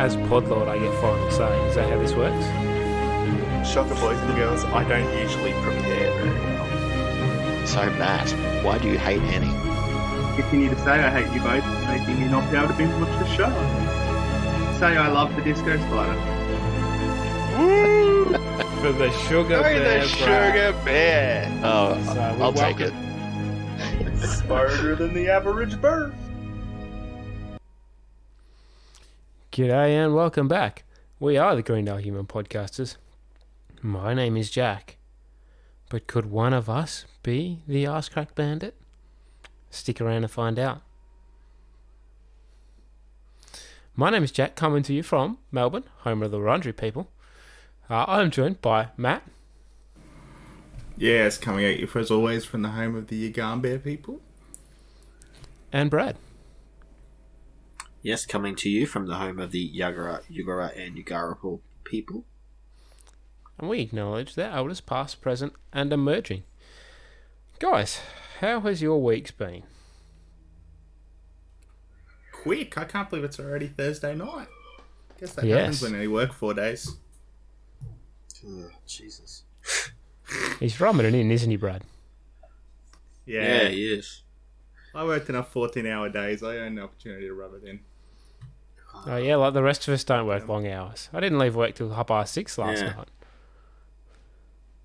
as Podlord, I get final say. Is that how this works? Shocker, boys and girls, I don't usually prepare very well. So, Matt, why do you hate Annie? Continue to say I hate you both, making me not be able to binge watch the show. Say I love the disco spider. Woo! For the sugar Oh, bear. the Brad. sugar bear! Oh, So I'll take welcome- it. Smarter than the average bird. G'day and welcome back. We are the Green Human Podcasters. My name is Jack. But could one of us be the Ass Crack Bandit? Stick around and find out. My name is Jack, coming to you from Melbourne, home of the Wurundjeri people. Uh, I'm joined by Matt Yes, coming at you for as always from the home of the Yugambeh people. and Brad. Yes, coming to you from the home of the Yagara, Yugara, and Yugarapul people. And we acknowledge their elders past, present, and emerging. Guys, how has your weeks been? Quick, I can't believe it's already Thursday night. Guess that Yes. happens when you work four days. Ugh, Jesus. He's rubbing it in, isn't he, Brad? Yeah, Yeah, he is. I worked enough 14 hour days, I earned the opportunity to rub it in. Oh yeah, like the rest of us don't work long hours. I didn't leave work till half past six last Yeah. night.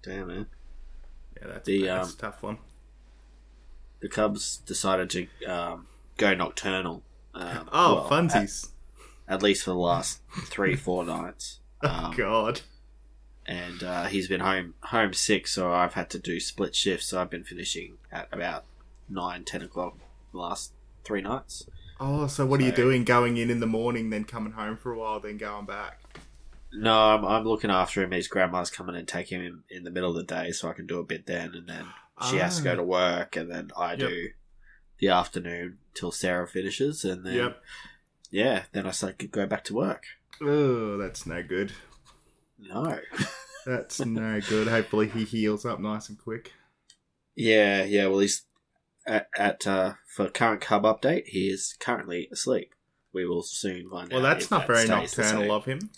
Damn, it. Yeah, that's, The, that's um, a tough one. The Cubs decided to um, go nocturnal. Um, Oh, well, funsies. At, at least for the last three, four nights. oh, Um, God. and uh, he's been home home sick, so I've had to do split shifts. So I've been finishing at about nine, ten o'clock the last three nights. Oh, so what are you doing? Going in in the morning, then coming home for a while, then going back? No, I'm, I'm looking after him. His grandma's coming and taking him in the middle of the day, so I can do a bit then, and then she has to go Ah. to work, and then I Yep. do the afternoon till Sarah finishes, and then Yep. yeah, then I start to go back to work. Oh, that's no good. No, That's no good. Hopefully he heals up nice and quick. yeah, yeah. Well, he's at, at uh, for current cub update. He is currently asleep. We will soon find Well, out. that's if not that very nocturnal of him.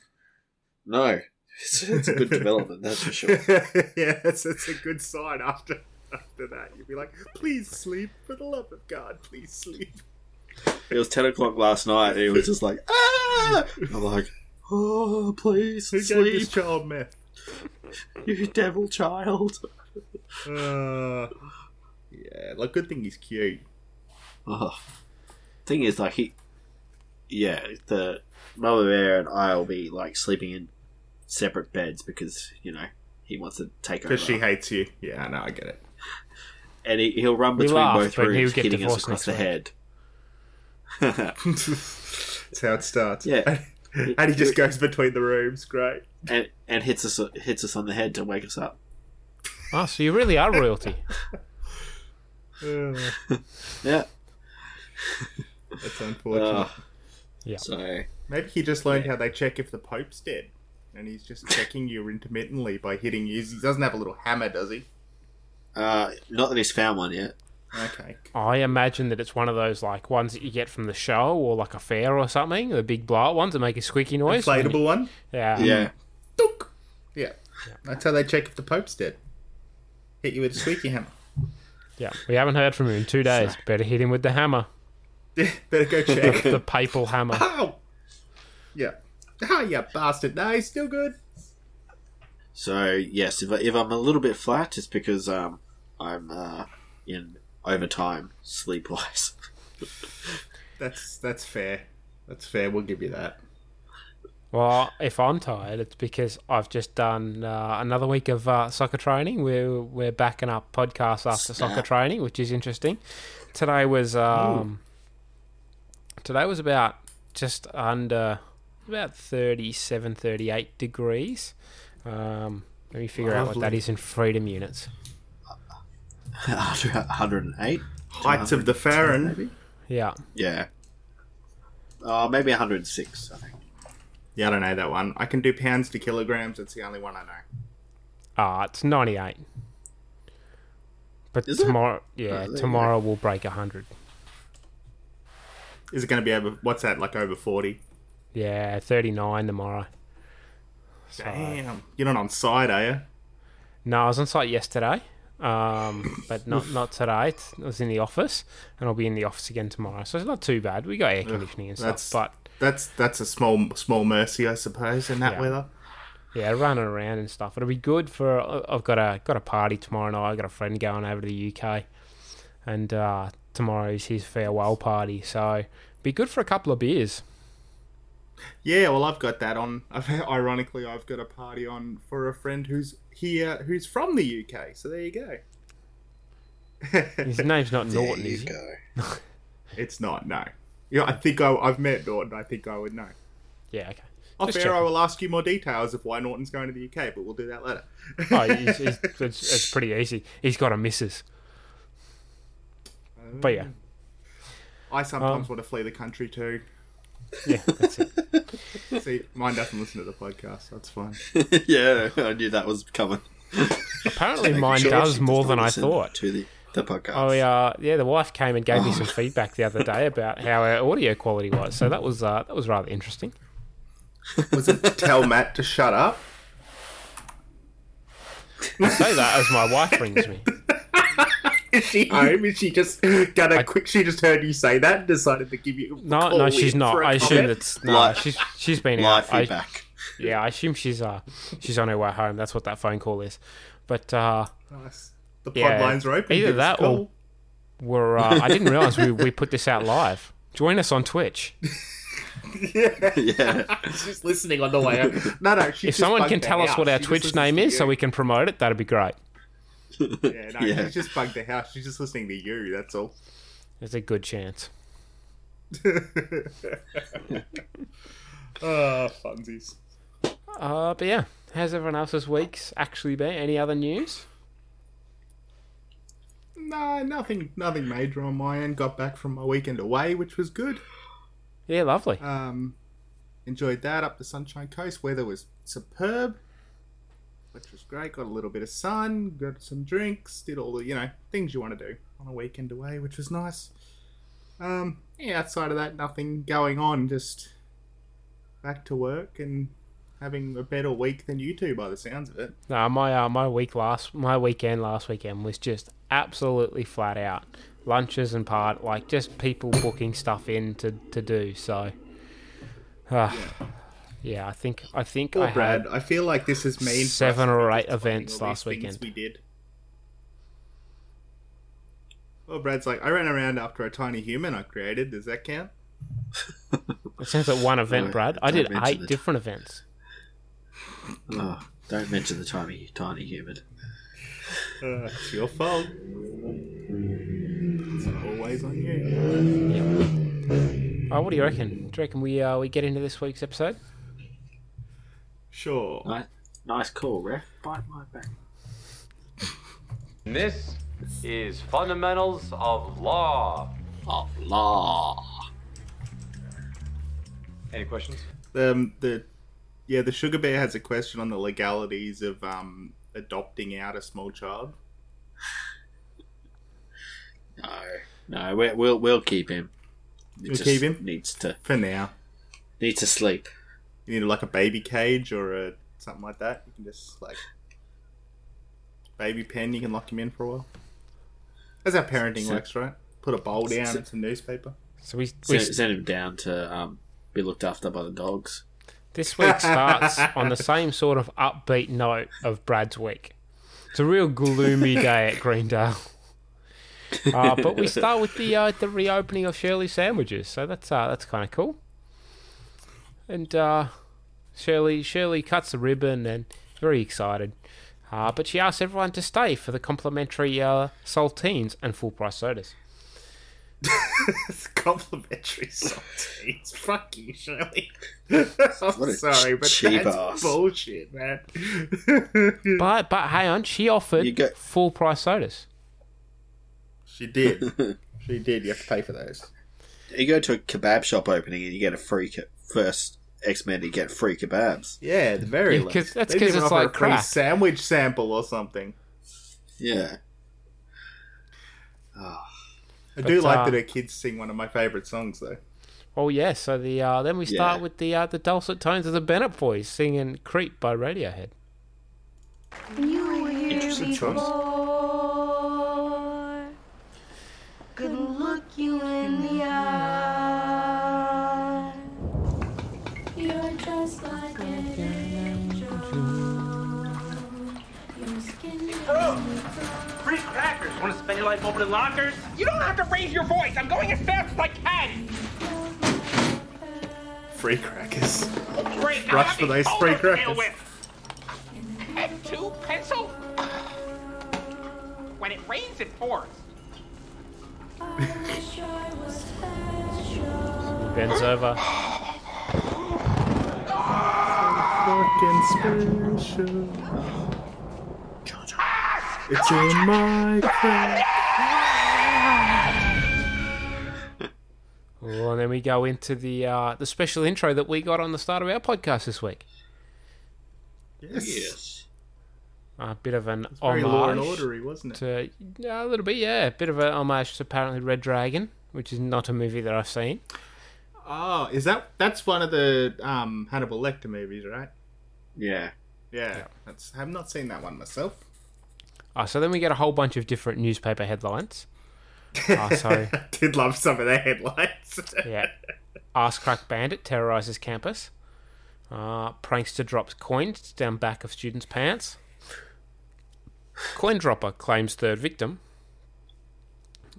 No, it's, it's a good development, that's for sure. yeah, it's, it's a good sign after after that. You'd be like, please sleep, for the love of God, please sleep. It was ten o'clock last night. And he was just like, ah! I'm like, oh, please Who gave sleep, this child meth? you devil child. Uh, yeah, like good thing he's cute. Oh. Thing is, like he, yeah, the mother bear and I'll be like sleeping in separate beds because you know he wants to take over, Because she hates you. Yeah, I know, I get it. and he, he'll run between laugh, both but rooms, get hitting us across the head. That's how it starts. Yeah. and he just goes between the rooms. Great. and and hits us hits us on the head to wake us up. Oh, so you really are royalty. Yeah. that's unfortunate. Uh, Yeah. So Maybe he just learned how they check if the Pope's dead. And he's just checking you intermittently by hitting you. He doesn't have a little hammer, does he? uh, not that he's found one yet. Okay. I imagine that it's one of those like ones that you get from the show or like a fair or something, the big blow up ones that make a squeaky noise. when you- Inflatable one? Yeah. Yeah. Dunk. Yeah. That's how they check if the Pope's dead. Hit you with a squeaky hammer. Yeah. We haven't heard from him in two days. Better hit him with the hammer. Yeah, better go check. The papal hammer. Ow! Yeah. Ah, you bastard. No, he's still good. So yes, if, I, if I'm a little bit flat, it's because um, I'm uh, in overtime sleep wise. That's that's fair. That's fair. We'll give you that. Well, if I'm tired, it's because I've just done uh, another week of uh, soccer training. We're we're backing up podcasts after soccer training, which is interesting. Today was um, today was about just under about 37, 38 degrees. Um, let me figure out what that is in freedom units. 108. Heights of the Farron. maybe. Yeah, Yeah. Uh, maybe 106. I think. Yeah, I don't know that one. I can do pounds to kilograms. It's the only one I know. ah, it's ninety eight. But Is tomorrow, Oh, yeah, go. tomorrow we'll break hundred. Is it going to be over? What's that? Like over forty? Yeah, 39 tomorrow. So- Damn. You're not on site, are you? No, I was on site yesterday, um, but not not today. It's- I was in the office, and I'll be in the office again tomorrow. So it's not too bad. We got air conditioning and stuff, but That's that's a small small mercy, I suppose, in that Yeah. weather. yeah, running around and stuff. It'll be good for. I've got a got a party tomorrow night. I've got a friend going over to the UK, and uh, tomorrow's his farewell party. So be good for a couple of beers. Yeah, well, I've got that on. Ironically, I've got a party on for a friend who's here, who's from the UK. So there you go. His name's not There Norton, you is it? go. It's not. No. Yeah, I think I, I've met Norton. I think I would know. Yeah, okay. Off Just air, I will ask you more details of why Norton's going to the UK, but we'll do that later. Oh, he's, he's, it's, it's pretty easy. He's got a missus. But yeah, I sometimes Um, want to flee the country too. yeah, that's it. See, mine doesn't listen to the podcast. That's fine. yeah, I knew that was coming. Apparently, mine sure does more not than I thought. To the, the podcast. Oh yeah, yeah. The wife came and gave me Oh. some feedback the other day about how our audio quality was. So that was uh, that was rather interesting. Was it to tell Matt to shut up? I say that as my wife rings me. Is she home? Is she just got a quick? She just heard you say that and decided to give you. a No, call no, she's in not. I assume comment? that's no. Live- she's she's been Live out. I, yeah, I assume she's uh she's on her way home. That's what that phone call is. But uh, Nice. The pod Yeah, lines are open. either Give us a that or- we're uh, I didn't realize we we put this out live. Join us on Twitch. yeah. yeah. she's listening on the way. out. No, no. She If just someone can the tell us house. what our Twitch name is, so we can promote it, that'd be great. Yeah, no, Yeah. she's just bugged the house. She's just listening to you. That's all. There's a good chance. oh, funsies. Uh, but yeah, how's everyone else's weeks actually been? Any other news? No, nothing, nothing major on my end. Got back from my weekend away, which was good. Yeah, lovely. Um, enjoyed that up the Sunshine Coast. Weather was superb, which was great. Got a little bit of sun, got some drinks, did all the you know things you want to do on a weekend away, which was nice. Um, yeah, outside of that, nothing going on. Just back to work and having a better week than you two, by the sounds of it. No, my uh, my week last my weekend last weekend was just absolutely flat out. Lunches and part like just people booking stuff in to, to do. So, uh, yeah, I think I think Poor I Brad. had I feel like this is mean. seven or eight events all last things weekend. We did. Well, Brad's like, I ran around after a tiny human I created. Does that count? It sounds like one event, No, Brad. I did eight it. different events. Oh, don't mention the tiny, tiny human. Uh, it's your fault. It's always on you. Oh, what do you reckon? Do you reckon we uh, we get into this week's episode? Sure. Nice, nice call, ref. Bite my back. This is Fundamentals of Law. Of law. Any questions? Um, the yeah, the sugar bear has a question on the legalities of um adopting out a small child. No, no, we, we'll we'll keep him. He We'll keep him? Needs to For now, needs to sleep. you need like a baby cage or a something like that. You can just like baby pen. You can lock him in for a while. That's how parenting So- works, right? Put a bowl down So- and some newspaper. So we, we Send, send him down to um, be looked after by the dogs. This week starts on the same sort of upbeat note of Brad's week. It's a real gloomy day at Greendale. Uh, but we start with the uh, the reopening of Shirley sandwiches, so that's uh, that's kind of cool. And uh, Shirley Shirley cuts the ribbon and very excited. Uh, but she asks everyone to stay for the complimentary uh, saltines and full price sodas. It's complimentary saltines. Fuck you, Shirley. I'm What a sorry, ch- but cheap that's ass. bullshit, man. But but hang on, she offered You go- full price sodas. she did. She did. You have to pay for those. You go to a kebab shop opening and you get a free ke- first X Men. You get free kebabs. Yeah, the very Yeah, 'cause least. that's They 'cause didn't it's like a free crack. sandwich sample or something. Yeah. Ah. I But, do like uh, that her kids sing one of my favourite songs, though. Oh yeah, so the uh, then we start Yeah. with the uh, the dulcet tones of the Bennett Boys singing "Creep" by Radiohead. You were Interesting choice. before. Couldn't look you in the eye. Free crackers. Want to spend your life opening lockers? You don't have to raise your voice. I'm going as fast as I can. Free crackers. Great. now Rush let for me those free up the tail crackers. whip. F2 pencil. When it rains, it pours. I wish I was special. He bends over. Fucking special. Ah! It's in my crack. Oh, and then we go into the uh, the special intro that we got on the start of our podcast this week. Yes. Yes. A bit of an homage. Very law and ordery, wasn't it? to yeah, a little bit, yeah, a bit of an homage to apparently Red Dragon, which is not a movie that I've seen. Oh, is that that's one of the um, Hannibal Lecter movies, right? Yeah. Yeah, that's. I've not seen that one myself. Uh, so then we get a whole bunch of different newspaper headlines. Uh, so Did love some of their headlines. yeah, Ass Crack Bandit terrorizes campus. Uh, prankster drops coins down back of students' pants. Coin dropper claims third victim.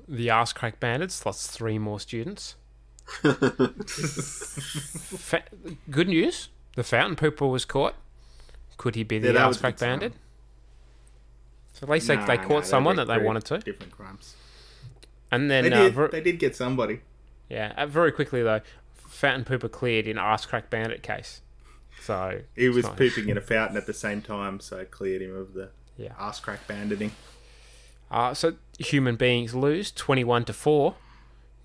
The Ass Crack Bandit slots three more students. Fa- good news: the fountain pooper was caught. Could he be the that Ass Crack bandit? So at least they, Nah, they nah, caught they're someone that they wanted to, Different crimes. and then They uh, did. ver- they did get somebody. yeah, uh, very quickly though, fountain pooper cleared in Ass Crack Bandit case. So He was pooping in a fountain at the same time, so it cleared him of the Yeah. ass crack banditing. Uh, so human beings lose twenty-one to four.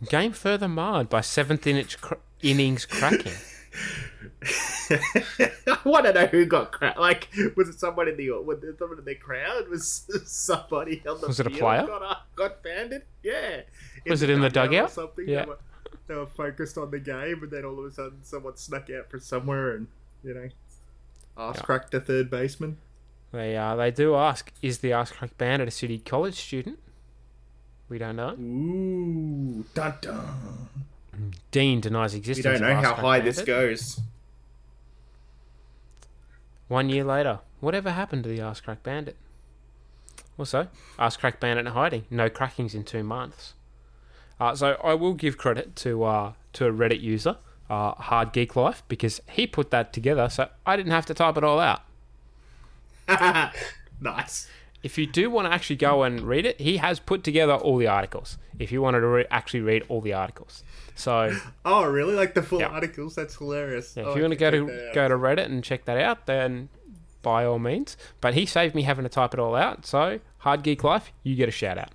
Game further marred by seventh innings, cr- innings cracking. I want to know who got cracked. Like, was it someone in the was it someone in the crowd? Was somebody on the Was it a player? Got, uh, got banded? Yeah. Was it in the Or dugout? something. Yeah. They were, they were focused on the game, and then all of a sudden, someone snuck out from somewhere, and you know, ass Yeah. cracked a third baseman. They uh, they do ask, is the Ass Crack Bandit a city college student? We don't know. Ooh, dun dun. Dean denies existence. We don't know how high this goes. One year later, whatever happened to the Ass Crack Bandit? Also, Ass Crack Bandit in hiding. No crackings in two months. Uh, so I will give credit to uh, to a Reddit user, uh, Hard Geek Life, because he put that together, so I didn't have to type it all out. nice. If you do want to actually go and read it, he has put together all the articles. If you wanted to re- actually read all the articles, so Oh, really? Like the full Yeah. articles? That's hilarious. Yeah, Oh, if I you want to go to check that out. go to Reddit and check that out, then by all means. But he saved me having to type it all out. So Hard Geek Life, you get a shout out.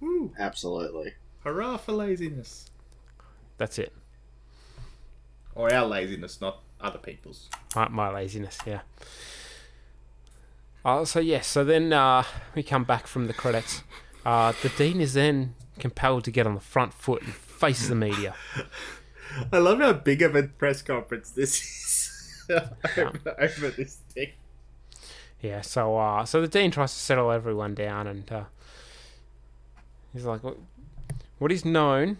Woo. Absolutely. Hurrah for laziness. That's it. Or our laziness, not other people's. My, my laziness, yeah. Uh, so yes, so then uh, we come back from the credits. Uh, the dean is then compelled to get on the front foot and face the media. I love how big of a press conference this is over, over this thing. Yeah, so uh, so the dean tries to settle everyone down, and uh, he's like, "What- "What is known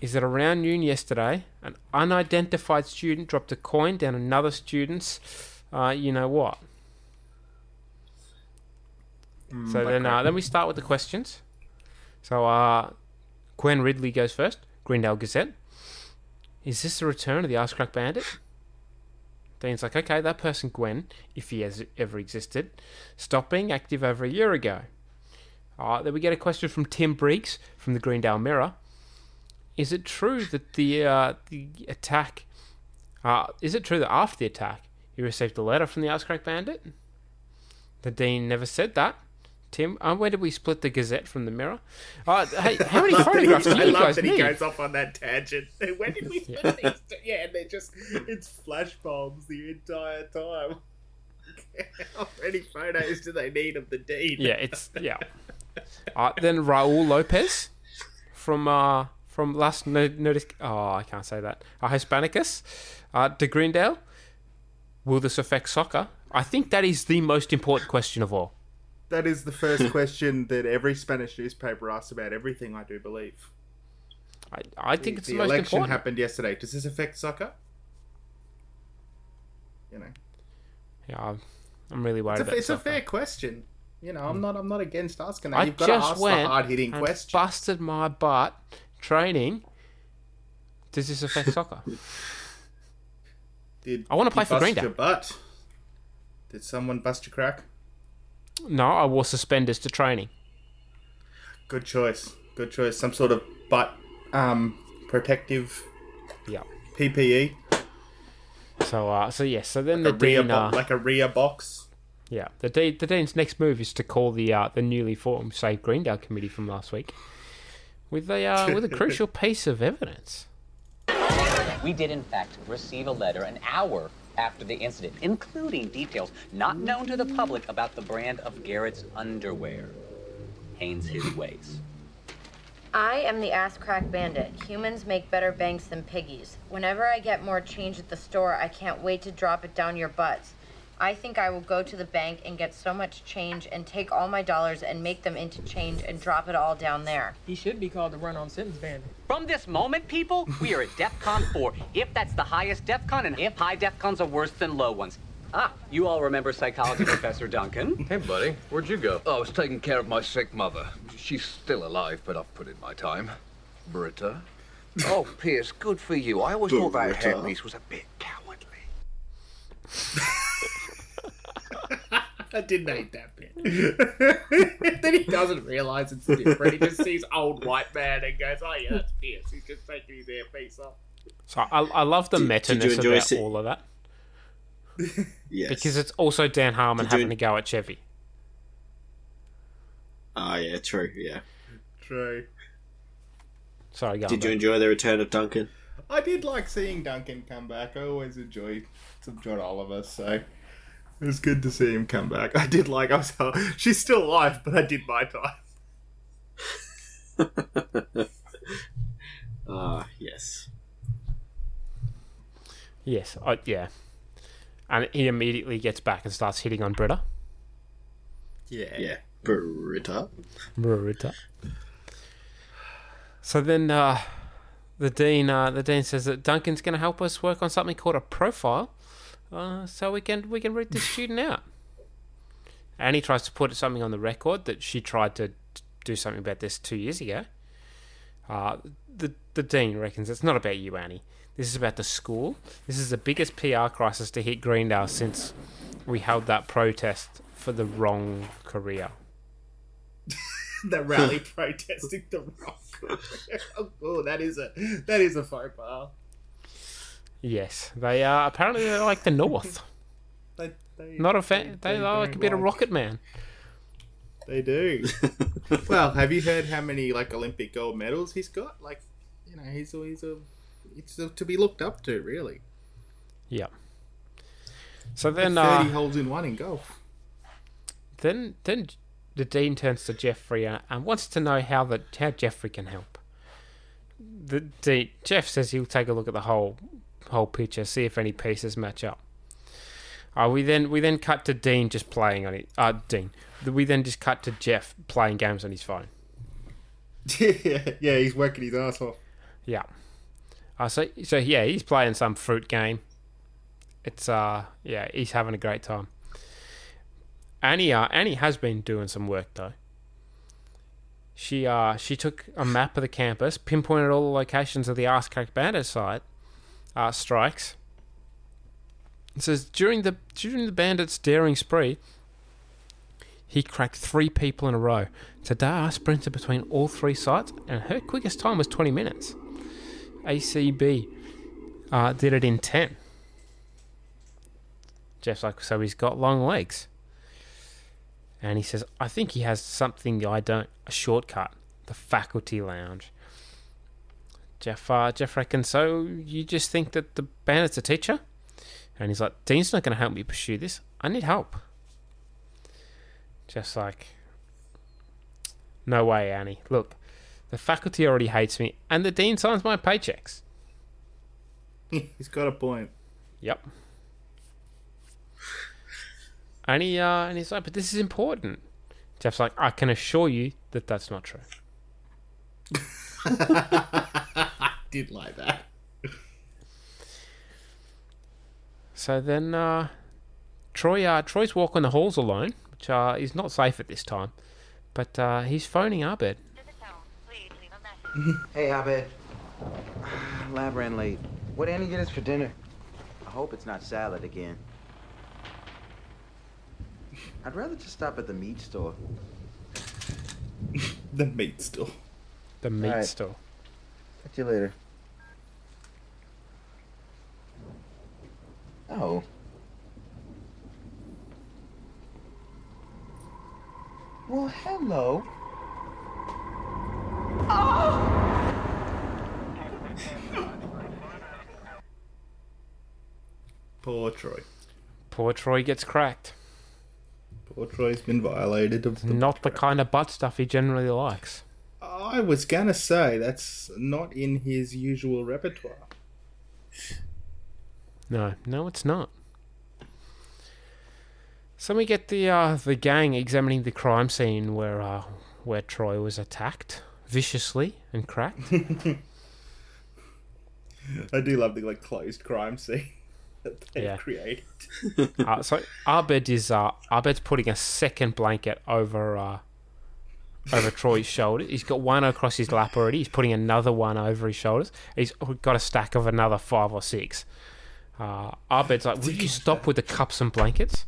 is that around noon yesterday, an unidentified student dropped a coin down another student's, uh, you know what." so then, uh, then we start with the questions. So, uh, Gwen Ridley goes first. Greendale Gazette. Is this the return of the Ass Crack Bandit? Dean's like, okay, that person, Gwen, if he has ever existed, stopped being active over a year ago. Uh, then we get a question from Tim Briggs from the Greendale Mirror. Is it true that the uh, the attack? Uh, is it true that after the attack, you received a letter from the Ass Crack Bandit? The dean never said that. Tim, uh, where did we split the Gazette from the Mirror? Uh, hey, how many I love that he- photographs do I love guys that he need? goes off on that tangent. When did we spend these? Two? Yeah, and they're just it's flash bombs the entire time. How many photos do they need of the dean? Yeah, it's yeah. Uh, then Raul Lopez from uh, from Las no- Nerdis. Oh, I can't say that. Uh, Hispanicus uh, de Greendale. Will this affect soccer? I think that is the most important question of all. That is the first question that every Spanish newspaper asks about everything. I do believe. I, I think the, it's the, the most election important. happened yesterday. Does this affect soccer? You know, Yeah, I'm- I'm really worried it's a, about it's a fair question. You know, I'm mm. not. I'm not against asking that. I You've got to ask the hard hitting question. busted my butt training. Does this affect soccer? Did I wanna play for bust Greendale. Your butt. Did someone bust your crack? No, I wore suspenders to training. Good choice. Good choice. Some sort of butt um, protective Yeah. PPE, So, uh, so yes. So then a the dean, bo- uh, like a rear box. yeah, the dean, the dean's next move is to call the uh, the newly formed Save Greendale committee from last week with a uh, with a crucial piece of evidence. We did, in fact, receive a letter an hour after the incident, including details not known to the public about the brand of Garrett's underwear. Hanes his ways. I am the ass crack bandit. Humans make better banks than piggies. Whenever I get more change at the store, I can't wait to drop it down your butts. I think I will go to the bank and get so much change and take all my dollars and make them into change and drop it all down there. He should be called the run on sentence bandit. From this moment, people, we are at DEFCON 4. If that's the highest DEFCON, and if high DEFCONs are worse than low ones. Ah, you all remember psychology professor Duncan? Hey, buddy, where'd you go? Oh, I was taking care of my sick mother. She's still alive, but I've put in my time. Britta? Oh, Pierce, good for you. I always thought that Britta. headpiece was a bit cowardly. I didn't hate that bit. then he doesn't realise it's different. He just sees old white man and goes, "Oh yeah, that's Pierce. He's just taking his earpiece off." So I, I love the Did- meta did ness about se- all of that Yes. because it's also Dan Harmon Did you- having to go at Chevy. Ah, yeah, true. Yeah. True. Sorry, go on, Did you Ben. enjoy the return of Duncan? I did like seeing Duncan come back. I always enjoy some John Oliver, so it was good to see him come back. I did like. I was. She's still alive, but I did my time. Ah, yes. Yes, uh, yeah. And he immediately gets back and starts hitting on Britta. Yeah. Yeah. Britta. Britta. So then uh, the dean, uh, the dean says that Duncan's going to help us work on something called a profile, uh, so we can we can read this student out. And he tries to put something on the record that she tried to do something about this two years ago. Uh, the the dean reckons it's not about you, Annie. This is about the school. This is the biggest PR crisis to hit Greendale since we held that protest for the wrong career. the rally protesting the rock. oh, that is a that is a faux pas. Yes, they are apparently they're like the North. They, they, Not a fan. They, they like a don't bit of Rocket Man. They do. well, have you heard how many like Olympic gold medals he's got? Like, you know, he's a, he's a it's a, to be looked up to, really. Yeah. So then, thirty uh, holes in one in golf. then, then the dean turns to Jeffrey uh, and wants to know how the how Jeffrey can help. The dean, Jeff says he'll take a look at the whole whole picture, see if any pieces match up. Uh, we then we then cut to Dean just playing on it. Uh, Dean. We then just cut to Jeff playing games on his phone. yeah, yeah, he's working his ass off. Yeah. Uh, so so yeah, he's playing some fruit game. It's uh yeah, he's having a great time. Annie uh, Annie has been doing some work though. She uh she took a map of the campus, pinpointed all the locations of the Ass Crack Bandit site uh, strikes. It says during the during the bandits' daring spree, he cracked three people in a row. Tadar sprinted between all three sites, and her quickest time was 20 minutes. ACB uh, did it in 10. Jeff's like, so he's got long legs. And he says, I think he has something I don't, a shortcut, the faculty lounge. Jeff, uh, Jeff reckons, so you just think that the bandit's a teacher? And he's like, Dean's not going to help me pursue this. I need help. Jeff's like, no way, Annie. Look, The faculty already hates me, and the dean signs my paychecks. He's got a point. Yep. And he, uh, and he's like, but this is important. Jeff's like, I can assure you that that's not true. I did like that. So then, uh, Troy, uh, Troy's walking the halls alone, which uh, is not safe at this time. But uh, he's phoning Abed. Hey, Abed. Lab ran late. What Annie get us for dinner? I hope it's not salad again. I'd rather just stop at the meat store. The meat store. The meat Alright. store. Catch you later. Oh. Well, hello. Poor Troy. Poor Troy gets cracked. Poor Troy's been violated of the Not the kind of butt stuff he generally likes. I was gonna say that's not in his usual repertoire. No, no, it's not. So we get the uh, the gang examining the crime scene where uh, where Troy was attacked viciously and cracked. I do love the like closed crime scene that they Yeah. created. uh, so Abed is uh, Abed's putting a second blanket over uh, over Troy's shoulder. He's got one across his lap already. He's putting another one over his shoulders. He's got a stack of another five or six. Uh, Abed's like, "Would you stop with the cups and blankets?"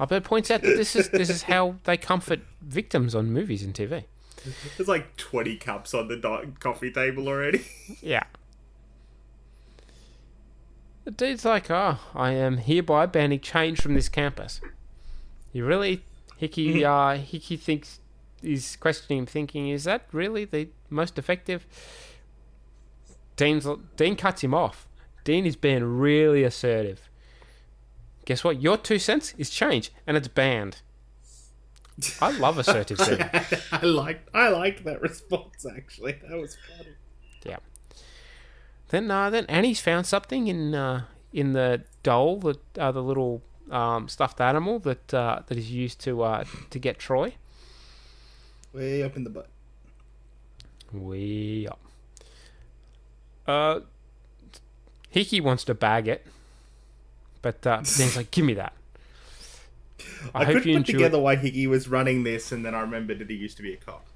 Abed points out that this is this is how they comfort victims on movies and TV. There's like 20 cups on the do- coffee table already. Yeah. The dude's like, oh, I am hereby banning change from this campus. You really, Hickey, uh, Hickey thinks, is questioning him, thinking, is that really the most effective? Dean's, Dean cuts him off. Dean is being really assertive. Guess what? Your two cents is change, and it's banned. I love assertive Dean. I liked I liked that response actually. That was funny. Yeah. Then uh, then Annie's found something in uh, in the doll, the uh, the little um, stuffed animal that uh, that is used to uh, to get Troy. Way up in the butt. Way up. Uh, Hickey wants to bag it, but uh, Dan's like, "Give me that." I, hope could you put enjoy. together why Hickey was running this, and then I remembered that he used to be a cop.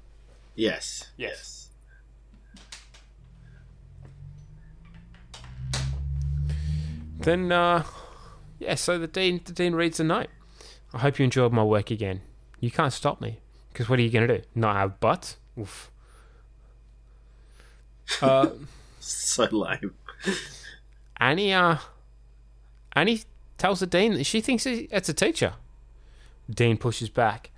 Yes. Yes. Then, uh, yeah. So the dean, the dean reads the note. I hope you enjoyed my work again. You can't stop me, because what are you gonna do? Not have butts? Oof. Uh, So lame. Annie, uh, Annie tells the dean that she thinks it's a teacher. Dean pushes back.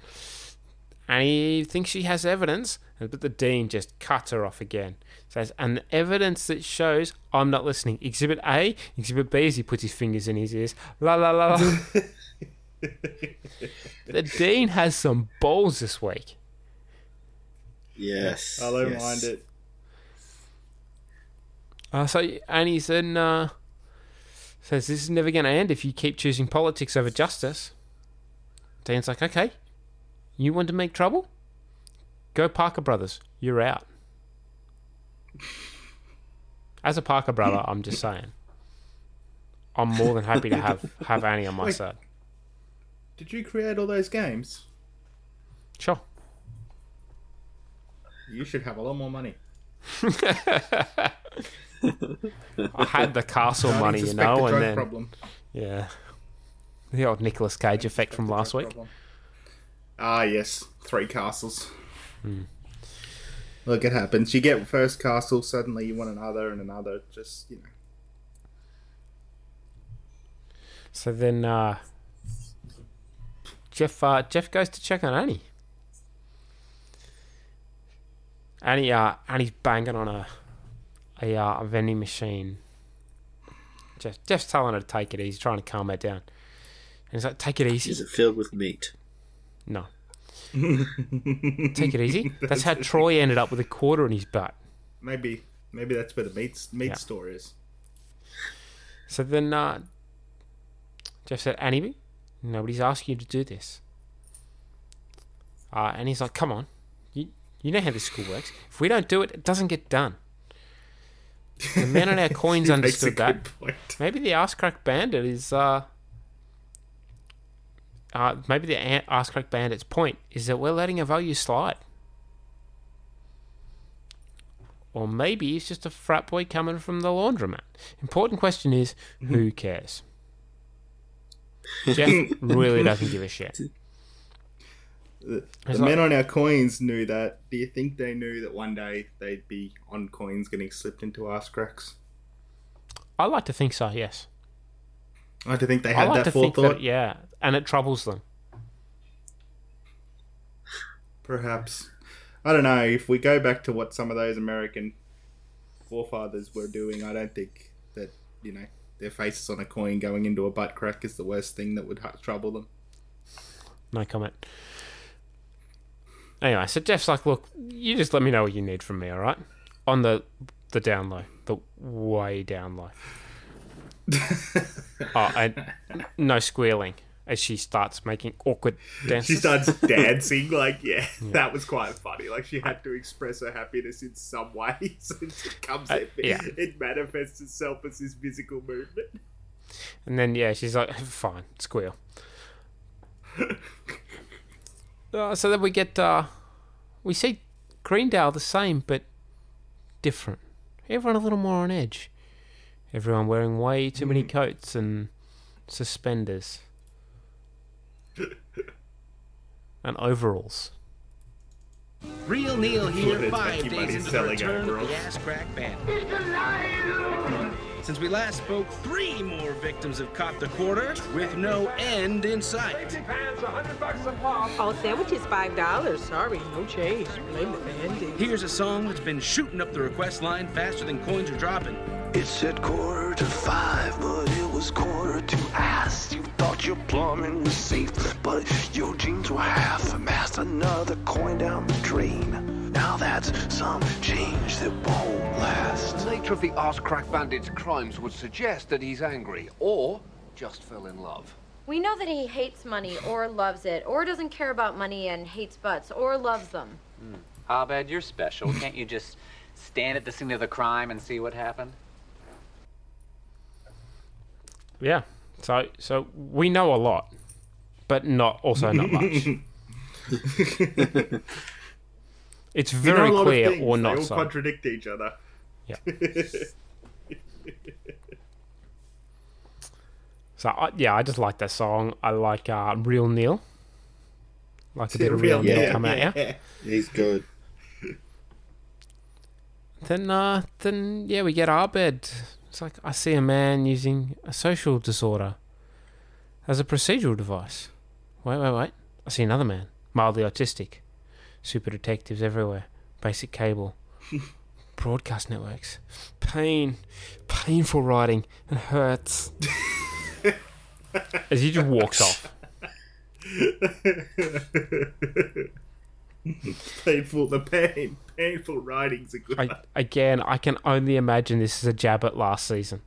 Annie thinks she has evidence, but the dean just cuts her off again. Says, and the evidence that shows I'm not listening. Exhibit A, Exhibit B, as he puts his fingers in his ears. La la la. la. the dean has some balls this week. Yes. I don't yes. mind it. Uh, so Annie's in, uh, says this is never going to end if you keep choosing politics over justice. Dan's like, okay, you want to make trouble? Go Parker Brothers. You're out. As a Parker brother, I'm just saying. I'm more than happy to have, have Annie on my side. Did you create all those games? Sure. You should have a lot more money. I had the castle money, you know, and then problem. yeah, the old Nicolas Cage effect from last week. Ah, yes, three castles. Hmm. Look, it happens. You get first castle, suddenly you want another and another. Just you know, So then uh, Jeff uh, Jeff goes to check on Annie. Annie uh, Annie's banging on a a, uh, a vending machine. Jeff Jeff's telling her to take it easy, trying to calm her down. And he's like, "Take it easy." Is it filled with meat? No. Take it easy. That's how Troy ended up with a quarter in his butt. Maybe, maybe that's where the meat meat Yeah. store is. So then uh, Jeff said, Annie, nobody's asking you to do this. Uh, and he's like, come on. You, you know how this school works. If we don't do it, it doesn't get done. The man on our coins He makes a understood that. point. Maybe the ass crack bandit is. Uh, uh, maybe the ass crack bandit's point is that we're letting a value slide. Or maybe he's just a frat boy coming from the laundromat. Important question is who cares? Jeff really doesn't give a shit. The, the men on our coins knew that. Do you think they knew that one day they'd be on coins getting slipped into ass cracks? I like to think so, yes. I like to think they had like that to think forethought. that, yeah, and it troubles them. Perhaps. I don't know. If we go back to what some of those American forefathers were doing, I don't think that, you know, their faces on a coin going into a butt crack is the worst thing that would trouble them. No comment. Anyway, so Jeff's like, look, you just let me know what you need from me, all right? On the the down low, the way down low. oh, and no squealing as she starts making awkward dances. She starts dancing, like, yeah, that was quite funny. Like, she had to express her happiness in some way, so it comes, Uh, it, yeah. it manifests itself as this physical movement. And then yeah, she's like, fine, squeal. uh, so then we get uh, we see Greendale the same but different. Everyone a little more on edge. Everyone wearing way too many coats and suspenders and overalls. Real Neil here, five days Money into the return of the Ass Crack Bandit. Since we last spoke, three more victims have caught the quarter with no end in sight. All oh, sandwiches five dollars. Sorry, no change. Blame the bandit. Here's a song that's been shooting up the request line faster than coins are dropping. It said quarter to five, but it was quarter to ass. You thought your plumbing was safe, but your jeans were half mast. Another coin down the drain. Now that's some change that won't last. The nature of the ass crack bandit's crimes would suggest that he's angry or just fell in love. We know that he hates money or loves it or doesn't care about money and hates butts or loves them. Hmm. Abed, you're special. Can't you just stand at the scene of the crime and see what happened? Yeah. So so we know a lot, but not also not much. it's You know very a lot of clear things, or they all so. contradict each other. Yeah. So I yeah, I just like that song. I like uh, Real Neil. Like a bit of Real, Neil come at you. He's good. Then uh then yeah, we get Abed. It's like I see a man using a social disorder as a procedural device. Wait, wait, wait. I see another man, mildly autistic. Super detectives everywhere. Basic cable. Broadcast networks. Pain. Painful writing. It hurts. As he just walks off. painful, the pain, painful writing's a good I, one. again, I can only imagine this is a jab at last season.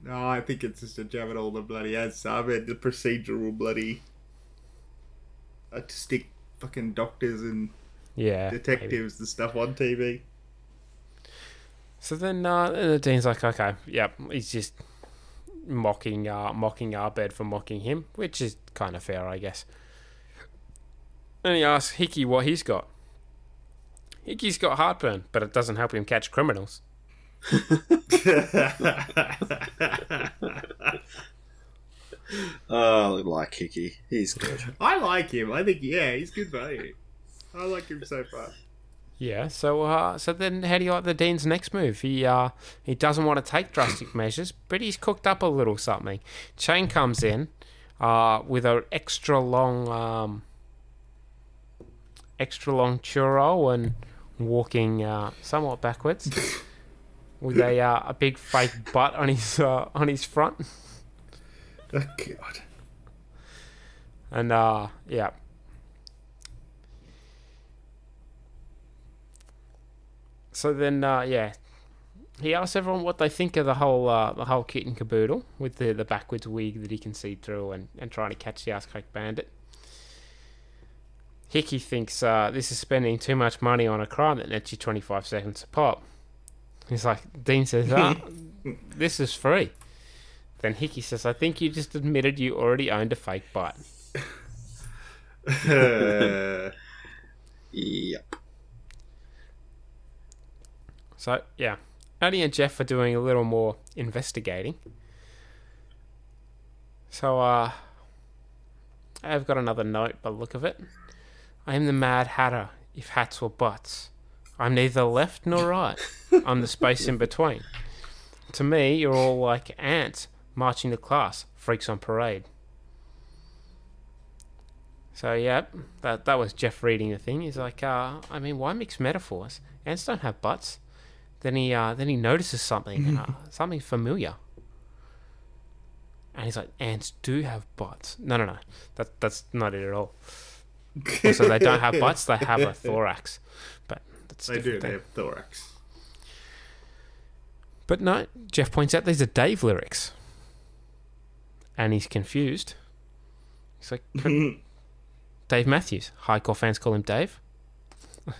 No, I think it's just a jab at all the bloody ads. I mean, the procedural bloody artistic fucking doctors and Yeah, detectives and stuff on TV. So then, uh, the dean's like, okay, yep, he's just mocking, uh, mocking Abed for mocking him, which is kind of fair, I guess. And he asks Hickey what he's got. Hickey's got heartburn, but it doesn't help him catch criminals. Oh, I like Hickey. He's good. I like him. I think yeah, he's good value. I like him so far. Yeah, so uh, so then how do you like the dean's next move? He uh, he doesn't want to take drastic measures, but he's cooked up a little something. Chang comes in uh, with an extra long um, extra long churro and walking uh, somewhat backwards with a uh, a big fake butt on his uh, on his front. Oh, God. And uh, yeah. So then, uh, yeah, he asks everyone what they think of the whole uh, the whole kit and caboodle with the, the backwards wig that he can see through and, and trying to catch the ass crack bandit. Hickey thinks uh, this is spending too much money on a crime that nets you 25 seconds a pop. He's like, Dean says, ah, this is free. Then Hickey says, I think you just admitted you already owned a fake butt. yep. So, yeah. Annie and Jeff are doing a little more investigating. So, uh, I've got another note by the look of it. I am the Mad Hatter, if hats were butts. I'm neither left nor right. I'm the space in between. To me, you're all like ants marching to class, freaks on parade. So, yeah, that, that was Jeff reading the thing. He's like, uh, I mean, why mix metaphors? Ants don't have butts. Then he uh, then he notices something, uh, something familiar, and he's like, "Ants do have butts." No, no, no, that that's not it at all. Also, they don't have butts; they have a thorax. But that's They do. different They have thorax. But no, Jeff points out these are Dave lyrics, and he's confused. He's like, Dave Matthews. Hardcore fans call him Dave.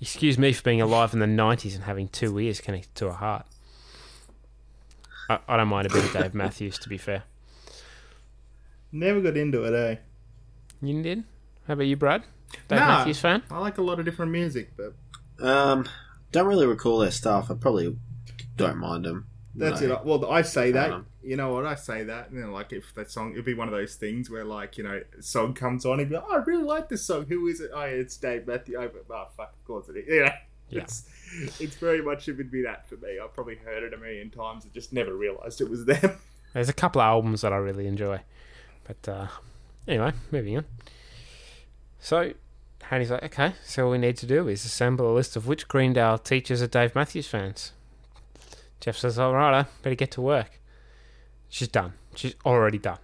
Excuse me for being alive in the 90s and having two ears connected to a heart. I, I don't mind a bit of Dave Matthews, to be fair. Never got into it, eh? You did? How about you, Brad? Dave Nah, Matthews fan? I like a lot of different music, but Um, don't really recall their stuff. I probably don't mind them. That's No. it. Well, I say that. Um, you know what? I say that. And then, like, if that song, it'd be one of those things where, like, you know, song comes on, and be like, oh, I really like this song. Who is it? Oh, it's Dave Matthews. Oh, but- oh fuck, of course it is. You know, Yeah. it's, it's very much it would be that for me. I've probably heard it a million times and just never realised it was them. There's a couple of albums that I really enjoy. But uh, anyway, moving on. So, Annie's like, okay, so all we need to do is assemble a list of which Greendale teachers are Dave Matthews fans. Jeff says, all right, I better get to work. She's done. She's already done.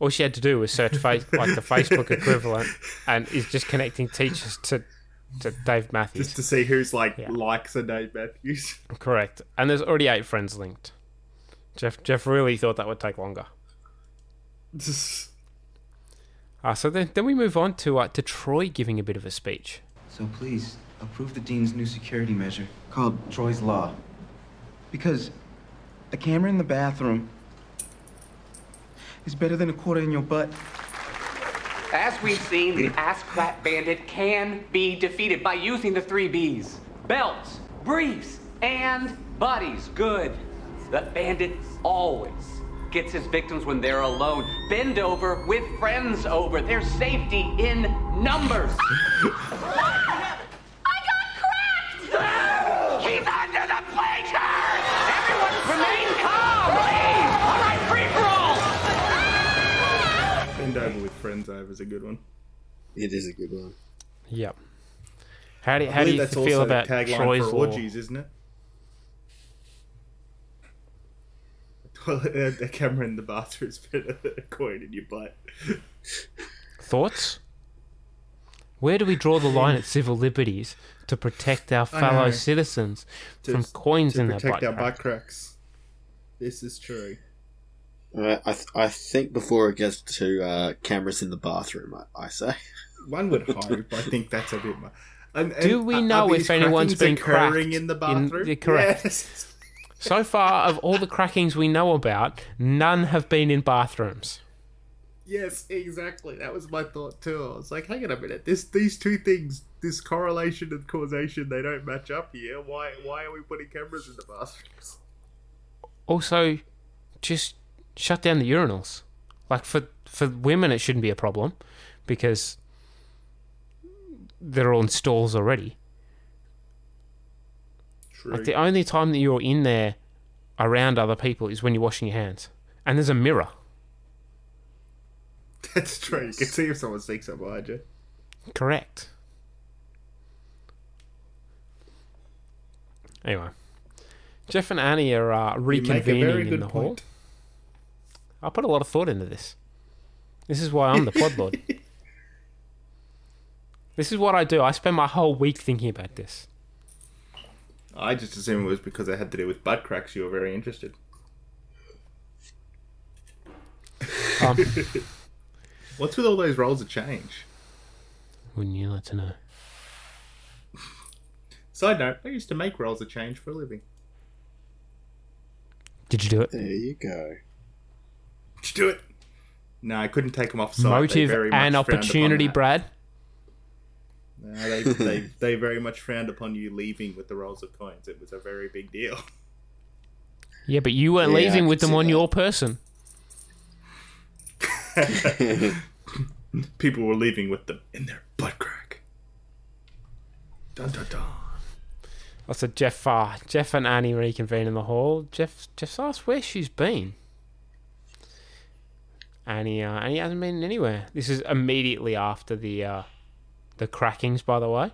All she had to do was search face, like the Facebook equivalent and is just connecting teachers to, to Dave Matthews. just to see who's, like, likes a Dave Matthews. Correct. And there's already eight friends linked. Jeff Jeff really thought that would take longer. Uh, so then, then we move on to uh, to Troy giving a bit of a speech. So please, approve the dean's new security measure called Troy's Law. Because a camera in the bathroom is better than a quarter in your butt. As we've seen, the ass clap bandit can be defeated by using the three B's belts, briefs, and buddies. Good. The bandit always gets his victims when they're alone. Bend over with friends over. There's safety in numbers. I got cracked! He's under the bleachers! Everyone remain calm, please! All right, free for all! Bend over with friends over is a good one. It is a good one. Yep. How do how do you that's feel also about tagline Troy's for law? orgies, isn't it? Toilet, uh, the camera in the bathroom is better than a coin in your butt. Thoughts? Where do we draw the line at civil liberties to protect our fellow citizens To- from coins to in their protect butt our butt cracks. This is true. Uh, I, th- I think before it gets to uh, cameras in the bathroom, I, I say. One would hope. I think that's a bit. Much. And, and Do we know are if anyone's been occurring cracked in the bathroom? yeah, correct. Yes. So far, of all the crackings we know about, none have been in bathrooms. Yes, exactly. That was my thought too. I was like, hang on a minute. This these two things, this correlation and causation, they don't match up here. Why why are we putting cameras in the bathrooms? Also, just shut down the urinals. Like for for women, it shouldn't be a problem because they're all in stalls already. True. Like the only time that you're in there around other people is when you're washing your hands, and there's a mirror. That's true. You can see if someone sneaks up behind you. Correct. Anyway, Jeff and Annie are uh, You make a reconvening in the hall. I put a lot of thought into this. This is why I'm the pod lord. this is what I do. I spend my whole week thinking about this. I just assumed it was because it had to do with butt cracks. You were very interested. Um, What's with all those rolls of change? wouldn't you like to know? Side note: I used to make rolls of change for a living. Did you do it? There you go. Did you do it? No, I couldn't take them off site. They Motive very much and frowned upon opportunity. Brad. No, they, they, they very much frowned upon you leaving with the rolls of coins. It was a very big deal. Yeah, but you weren't Yeah, leaving with them on that. your person. People were leaving with them in their butt crack. Dun dun dun. Also, Jeff, uh, Jeff and Annie reconvene in the hall. Jeff, Jeff's asked where she's been. Annie, uh, Annie hasn't been anywhere. This is immediately after the uh, the crackings, by the way.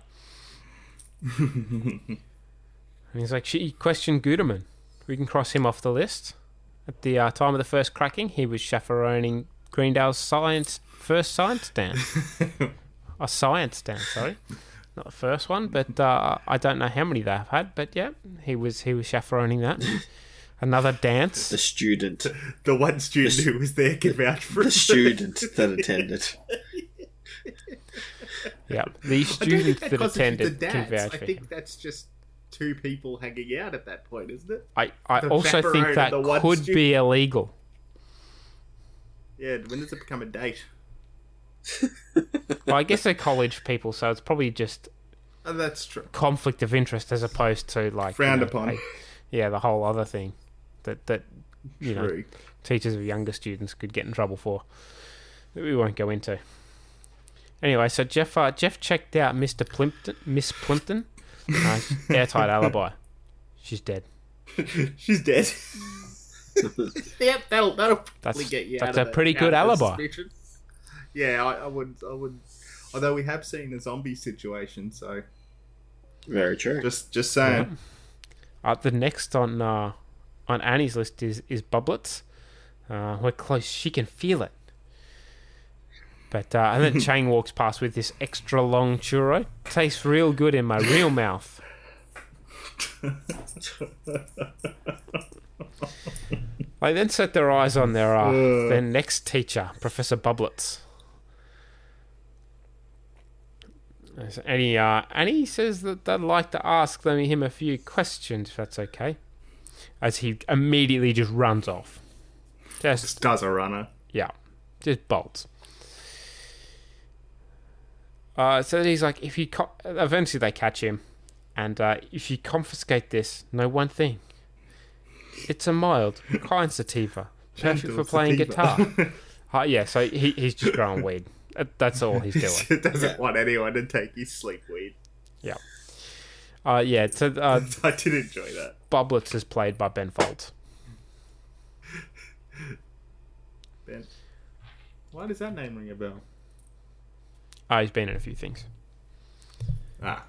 And he's like, she questioned Guterman. We can cross him off the list. At the uh, time of the first cracking, he was chaperoning Greendale's science first science dance. a science dance, sorry, not the first one, but uh, I don't know how many they've had. But yeah, he was he was chaperoning that. Another dance. The student. The one student who was there can vouch for The student that attended. Yeah, the I don't think student that that attended the can vouch I for think him. that's just two people hanging out at that point, isn't it? I, I the also think that could student. be illegal. Yeah, when does it become a date? Well, I guess they're college people, so it's probably just Oh, that's true. conflict of interest as opposed to like you Frowned know, upon. yeah, the whole other thing that that you know teachers of younger students could get in trouble for. That we won't go into. Anyway, so Jeff uh, Jeff checked out Mister Plimpton, Miss Plimpton, uh, airtight alibi. She's dead. She's dead. yep, that'll that'll probably That's- get you. that's out of a the- pretty good alibi. suspicion. Yeah, I, I would. I would. Although we have seen a zombie situation, so Very true. just just saying. Uh, the next on uh, on Annie's list is is Bublets. Uh, we're close. She can feel it. But uh, and then Chang walks past with this extra long churro. Tastes real good in my real mouth. They then set their eyes on their uh, their next teacher, Professor Bublets. And he, uh, and he says that they'd like to ask them him a few questions, if that's okay. As he immediately just runs off. Just does a runner. Yeah, just bolts. Uh, so he's like, if you co- eventually they catch him, and uh, if you confiscate this, know one thing: it's a mild, kind sativa, perfect Gentle for playing sativa. guitar. uh, yeah, so he, he's just growing weed. Uh, That's all he's doing. He doesn't want anyone to take his sleep weed. Yeah. Uh, yeah. So uh, I did enjoy that. Bublets is played by Ben Folds. Ben, why does that name ring a bell? Uh, he's been in a few things. Ah,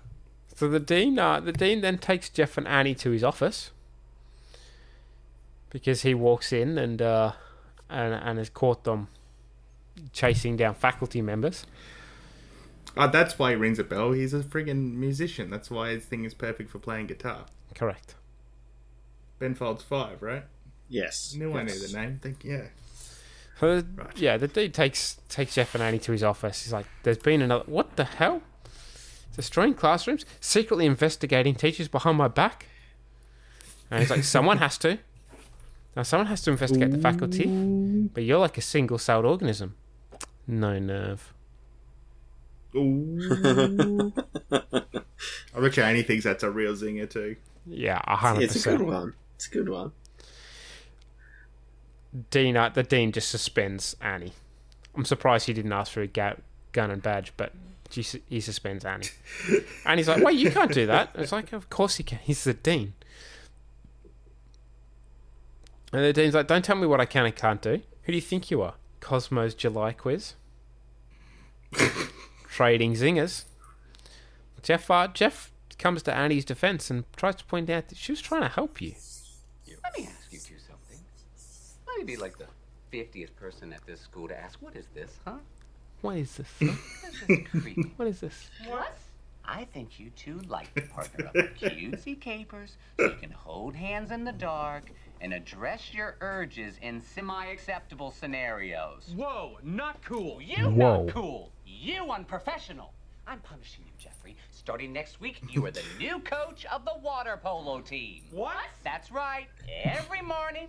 So the dean, uh, the dean then takes Jeff and Annie to his office because he walks in and uh, and and has caught them chasing down faculty members. Ah, that's why he rings a bell. He's a friggin' musician. That's why his thing is perfect for playing guitar. Correct. Ben Folds Five, right? Yes. Knew I knew the name. Think yeah. So uh, yeah, the dude takes takes Jeff and Annie to his office. He's like, "There's been another. What the hell? Destroying classrooms, secretly investigating teachers behind my back." And he's like, "Someone has to. Now, someone has to investigate the faculty, but you're like a single-celled organism. No nerve." Ooh. I bet you Annie thinks that's a real zinger too. Yeah, a hundred It's a good one. It's a good one. Dean, uh, the dean just suspends Annie. I'm surprised he didn't ask for a ga- gun and badge, but he, su- he suspends Annie. and he's like, "Wait, you can't do that." It's like, "Of course he can. He's the dean." And the dean's like, "Don't tell me what I can and can't do. Who do you think you are? Cosmo's July quiz? Trading zingers." Jeff, uh, Jeff comes to Annie's defense and tries to point out that she was trying to help you. Let me ask you two something. Maybe like the 50th person at this school to ask, what is this, huh? What is this? sir? what is this? What? I think you two like to partner up with cutesy capers so you can hold hands in the dark and address your urges in semi-acceptable scenarios. Whoa, not cool. You Whoa. not cool. You unprofessional. I'm punishing you, Jeffrey. Starting next week, you are the new coach of the water polo team. What? That's right. Every morning,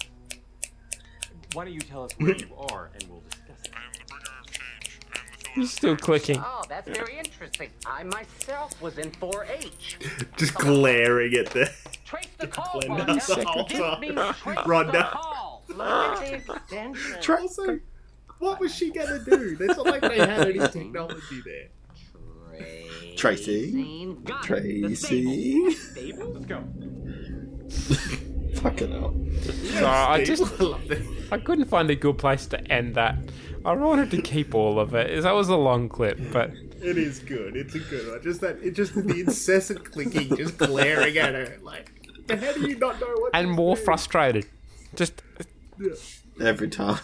Why don't you tell us where you are and we'll discuss it. i'm the bringer of change he's still clicking. Oh, that's very interesting. I myself was in 4-H. Just glaring at the. Trace the call, Glenda Rhonda. the whole Give time. me trace Rhonda. the call. Look at the extension. Also, what was she gonna do? It's not like they had any technology there. Tracy. Got it. The Tracy. Let's go. Fucking hell. So I just I couldn't find a good place to end that. I wanted to keep all of it. That was a long clip, but It is good. It's a good one. Just that. It just the incessant clicking, just glaring at her. Like, how do you not know what? and more frustrated. Just Every time.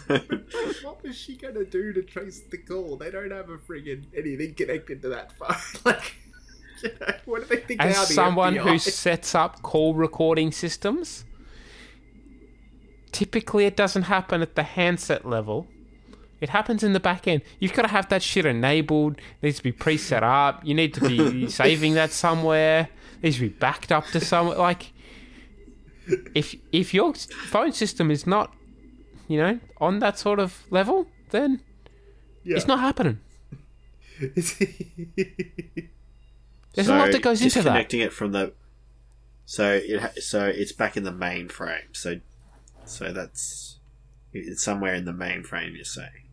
what was she gonna do to trace the call? They don't have a friggin' anything connected to that phone. like, you know, what do they think? they are, as the someone who sets up call recording systems, typically it doesn't happen at the handset level. It happens in the back end. You've got to have that shit enabled. It needs to be pre-set up. You need to be saving that somewhere. It needs to be backed up to somewhere. Like, if if your phone system is not, you know, on that sort of level, then it's not happening. There's a lot that goes into that. disconnecting it from the. So it so it's back in the mainframe. So so that's it's somewhere in the mainframe. You're saying.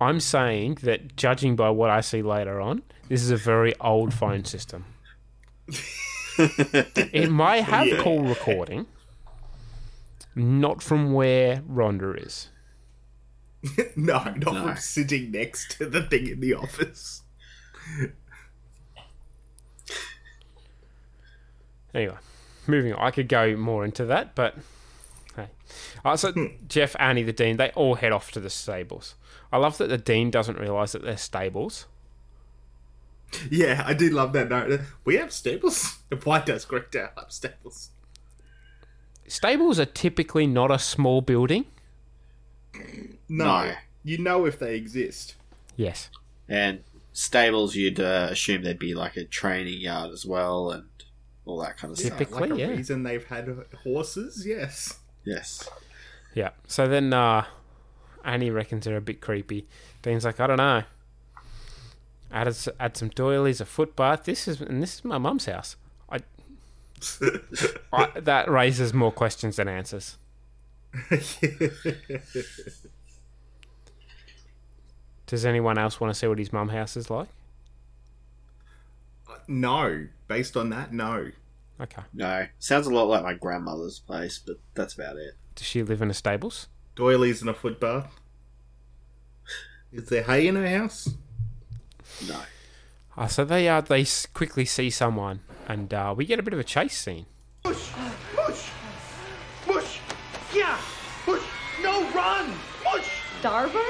I'm saying that judging by what I see later on, this is a very old phone system. it might have Yeah. call recording, not from where Rhonda is. no, not No. from sitting next to the thing in the office. Anyway, moving on. I could go more into that, but hey. Uh, so Jeff, Annie, the dean, they all head off to the stables. I love that the dean doesn't realise that they're stables. Yeah, I do love that note. We have stables. Why does Greendale have stables? Stables are typically not a small building. No, No. you know if they exist. Yes. And stables, you'd uh, assume there'd be like a training yard as well, and all that kind of stuff. like a reason they've had horses. Yes. Yes. Yeah. So then uh, Annie reckons they're a bit creepy. Dean's like, I don't know. Add, s- add some doilies, a footbath. This is and this is my mum's house. I, I that raises more questions than answers. Does anyone else want to see what his mum house is like? No, based on that, no. Okay. No, sounds a lot like my grandmother's place, but that's about it. Does she live in a stables? Doilies and a footbath. Is there hay in her house? No. Uh, so they uh, they quickly see someone, and uh, we get a bit of a chase scene. Push! Push! Push! Yeah! Push! No, run! Push! Starburn?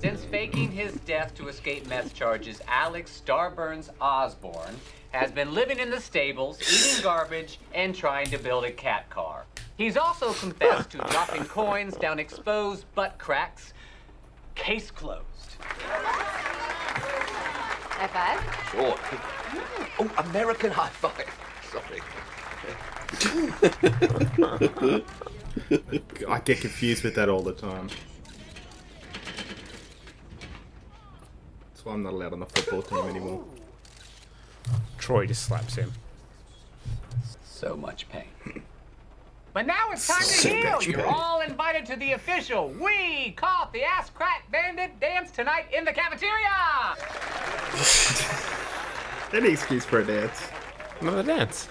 Since faking his death to escape meth charges, Alex Starburns Osbourne has been living in the stables, eating garbage, and trying to build a cat car. He's also confessed to dropping coins down exposed butt cracks. Case closed. High five? Sure. Oh, American high five. Sorry. I get confused with that all the time. That's why I'm not allowed on the football team anymore. Troy just slaps him. So much pain. But now it's time to heal. You're all invited to the official We Caught the Ass Crack Bandit dance tonight in the cafeteria. Any excuse for a dance. Another dance.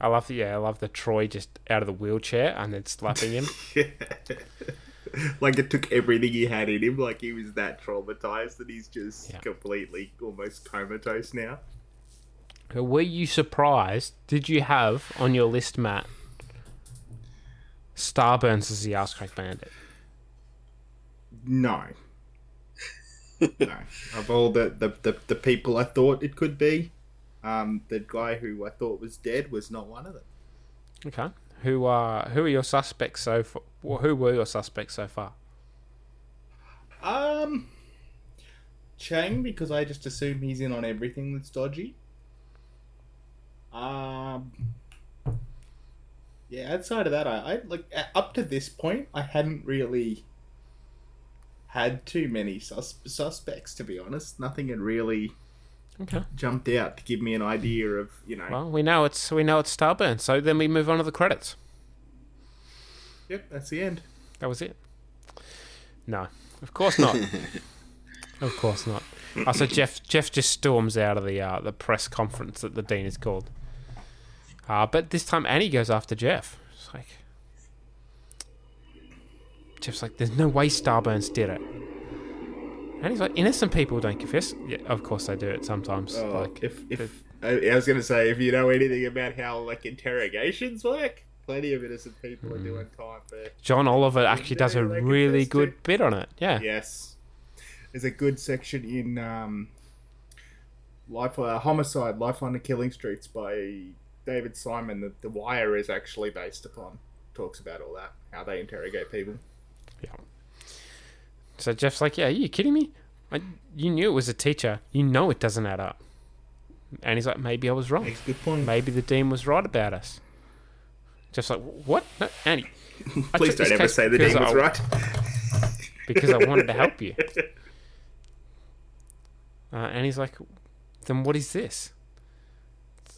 I love the yeah, I love the Troy just out of the wheelchair and then slapping him. like it took everything he had in him. Like he was that traumatized that he's just completely almost comatose now. Were you surprised? Did you have on your list, Matt, Starburns as the Ass Crack Bandit? No. no. Of all the, the, the, the people I thought it could be, um, the guy who I thought was dead was not one of them. Okay. Who are who are your suspects so far? Who were your suspects so far? Um, Chang, because I just assume he's in on everything that's dodgy. Um, yeah. Outside of that, I, I like up to this point, I hadn't really had too many sus- suspects. To be honest, nothing had really Okay. jumped out to give me an idea of you know. Well, we know it's we know it's Starburns, so then we move on to the credits. Yep, that's the end. That was it. No, of course not. of course not. Uh, so Jeff Jeff just storms out of the uh, the press conference that the dean is called. Uh, but this time Annie goes after Jeff. It's like Jeff's like, "There's no way Starburns did it." And he's like, "Innocent people don't confess." Yeah, of course they do it sometimes. Oh, like if if I, I was going to say if you know anything about how like interrogations work, plenty of innocent people are doing time for. John Oliver actually does a really good bit on it. Yeah. Yes, there's a good section in um, Life uh, Homicide: Life on the Killing Streets by David Simon that The Wire is actually based upon. Talks about all that, how they interrogate people. Yeah. So Jeff's like, "Yeah, are you kidding me? I, you knew it was a teacher. You know it doesn't add up." And he's like, "Maybe I was wrong. Makes good point. Maybe the dean was right about us." Jeff's like, "What, no, Andy? Please don't ever say the dean was I- right. because I wanted to help you." Uh, and he's like, "Then what is this?"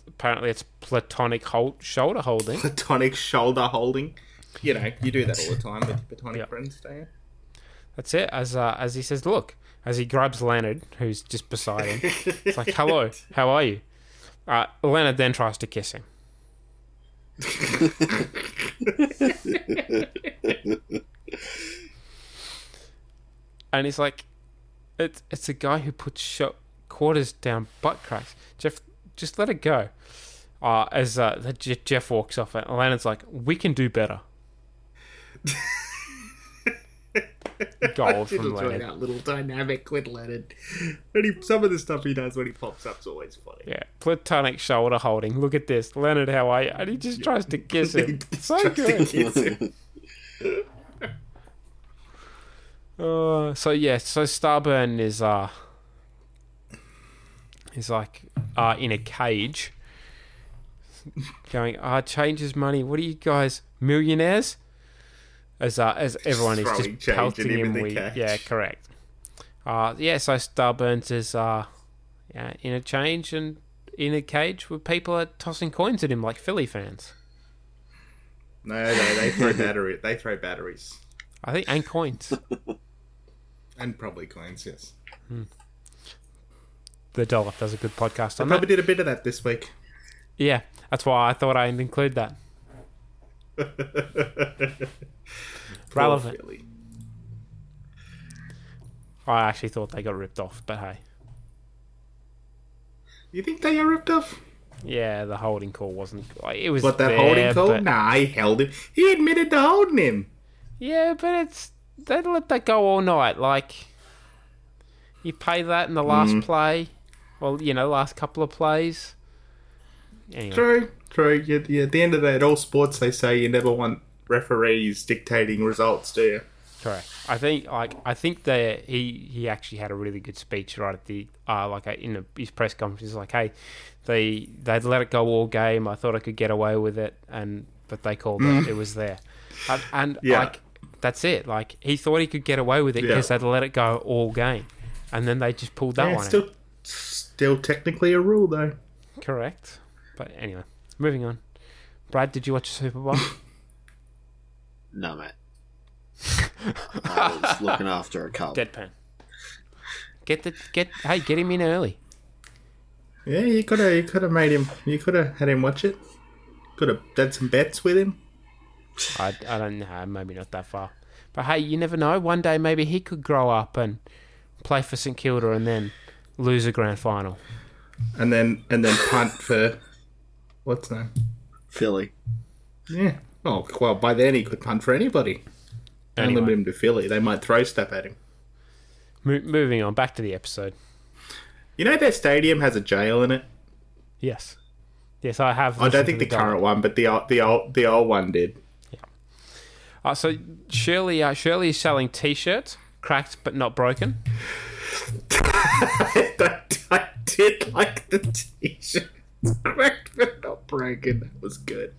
Apparently, it's platonic hold, shoulder holding. Platonic shoulder holding. You know, you do that all the time with platonic friends, don't you? That's it. As uh, as he says, look, as he grabs Leonard, who's just beside him, it's like, "Hello, how are you?" Uh, Leonard then tries to kiss him. and he's like, "It's it's a guy who puts shot quarters down butt cracks." Jeff, just let it go. Uh, as uh, Jeff walks off, and like, "We can do better." Gold from enjoy Leonard. that little dynamic with Leonard. And he, some of the stuff he does when he pops up is always funny. Yeah, platonic shoulder holding. Look at this, Leonard. How are you? And he just tries to kiss him. so good. him. Uh, so yeah, so Starburn is uh is like uh in a cage, going, "Ah, changes money. What are you guys millionaires?" As uh, as everyone is just pelting him him with cage. yeah, correct. Uh, yeah, so Starburns is uh yeah in a change and in a cage where people are tossing coins at him like Philly fans. No, no, they throw battery. They throw batteries I think and coins. and probably coins. Yes, the Dollop does a good podcast I on probably that. did a bit of that this week. Yeah, that's why I thought I'd include that. Relevant. Philly. I actually thought they got ripped off, but hey. You think they got ripped off? Yeah, the holding call wasn't. Like, it was. But that there, holding call? but- Nah, he held him. He admitted to holding him. Yeah, but it's they let that go all night. Like you pay that in the last Mm. play, well, you know, last couple of plays. Anyway, True, true. Yeah, yeah, at the end of the day, at all sports, they say you never want referees dictating results, do you? correct. I think like I think that he he actually had a really good speech right at the uh like in the, his press conference. Like, hey, they they'd let it go all game. I thought I could get away with it, and but they called Mm. it. It was there, and, and Yeah. like that's it. Like he thought he could get away with it Yeah. because they'd let it go all game, and then they just pulled that yeah, one. it's still, out. still technically a rule, though. Correct. But anyway, moving on. Brad, did you watch the Super Bowl? No, mate. I was looking after a cub. Deadpan. Get the get. Hey, get him in early. Yeah, you could have you could have made him. You could have had him watch it. Could have done some bets with him. I, I don't know. Maybe not that far. But hey, you never know. One day maybe he could grow up and play for St Kilda and then lose a grand final. And then and then punt for what's name? Philly. Yeah. Oh well, by then he could punt for anybody. Don't Anyway. limit him to Philly. They might throw stuff at him. Mo- moving on, back to the episode. You know their stadium has a jail in it. Yes, yes, I have. I don't think the the current one, but the old, the old the old one did. Yeah. Uh, so Shirley, uh, Shirley is selling T-shirts, cracked but not broken. I, I did like the t-shirt. Cracked but not broken. That was good.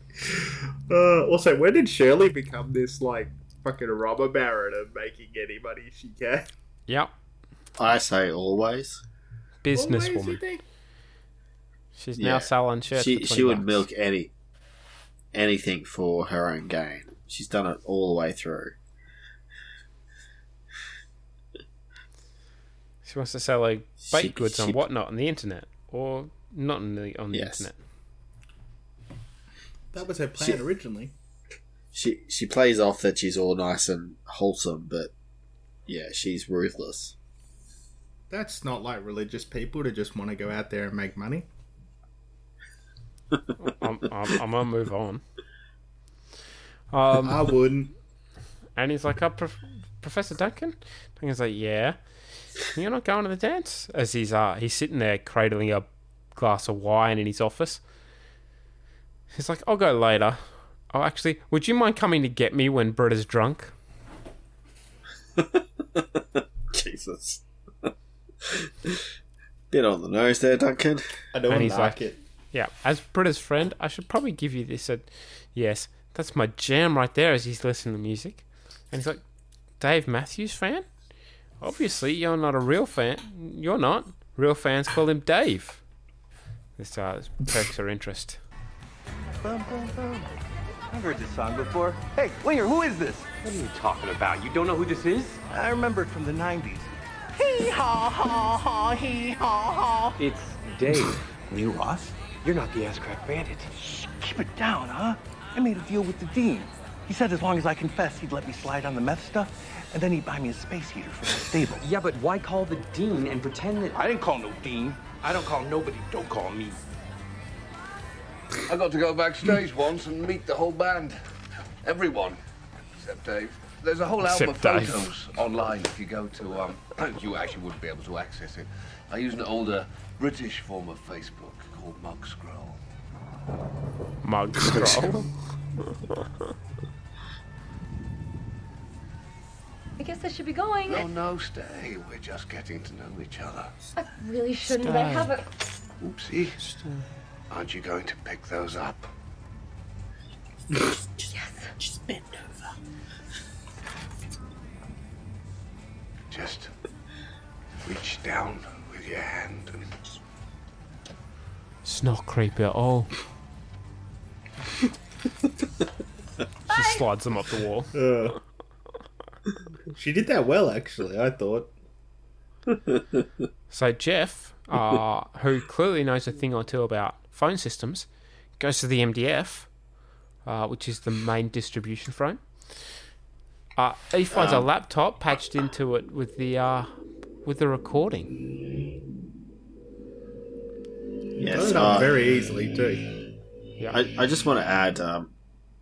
Uh, also, when did Shirley become this like fucking robber baron of making any money she can? Yep, I say always. Always, you businesswoman. think? She's Yeah. now selling shirts. She for she 20 would bucks. milk any anything for her own gain. She's done it all the way through. She wants to sell like baked She- goods she- and whatnot on the internet, or not on the on the Yes. internet. That was her plan She- originally. She she plays off that she's all nice and wholesome, but yeah, she's ruthless. That's not like religious people to just want to go out there and make money. I'm, I'm, I'm gonna move on. Um, I wouldn't. And he's like, oh, Prof- Professor Duncan? Duncan's like, yeah. You're not going to the dance? As he's uh, he's sitting there cradling a glass of wine in his office. He's like, I'll go later. Oh, actually, would you mind coming to get me when Britta's drunk? Jesus. Bit on the nose there, Duncan. I don't he's like like- it. Yeah, as Britta's friend, I should probably give you this. Said, yes, that's my jam right there. As he's listening to music, and he's like, Dave Matthews fan. Obviously, you're not a real fan. You're not. Real fans call him Dave. This uh, perks her interest. Bum, bum, bum. I've heard this song before. Hey, Winger, who is this? What are you talking about? You don't know who this is? I remember it from the 90s. Hee haw haw haw hee haw haw. It's Dave. You, Ross? You're not the ass crack bandit. Keep it down, huh? I made a deal with the dean. He said as long as I confessed, he'd let me slide on the meth stuff, and then he'd buy me a space heater for the stable. Yeah, but why call the dean and pretend that I didn't call no dean. I don't call nobody. Don't call me. I got to go backstage once and meet the whole band. Everyone. Except Dave. There's a whole album Except of Dave. photos online if you go to, um, you actually wouldn't be able to access it. I use an older British form of Facebook called Mug Scroll. Mug scroll. I guess I should be going. No, no, stay. We're just getting to know each other. I really shouldn't. I have a. Oopsie. Aren't you going to pick those up? Yes. Just bend over. Just reach down with your hand and It's not creepy at all. she slides them up the wall. Uh, she did that well, actually. I thought. So Jeff, uh, who clearly knows a thing or two about phone systems, goes to the MDF, uh, which is the main distribution frame. Uh, he finds a Um, laptop patched into it with the uh, with the recording. Yes, Got it up uh, very easily too. Yeah. I, I just want to add, um,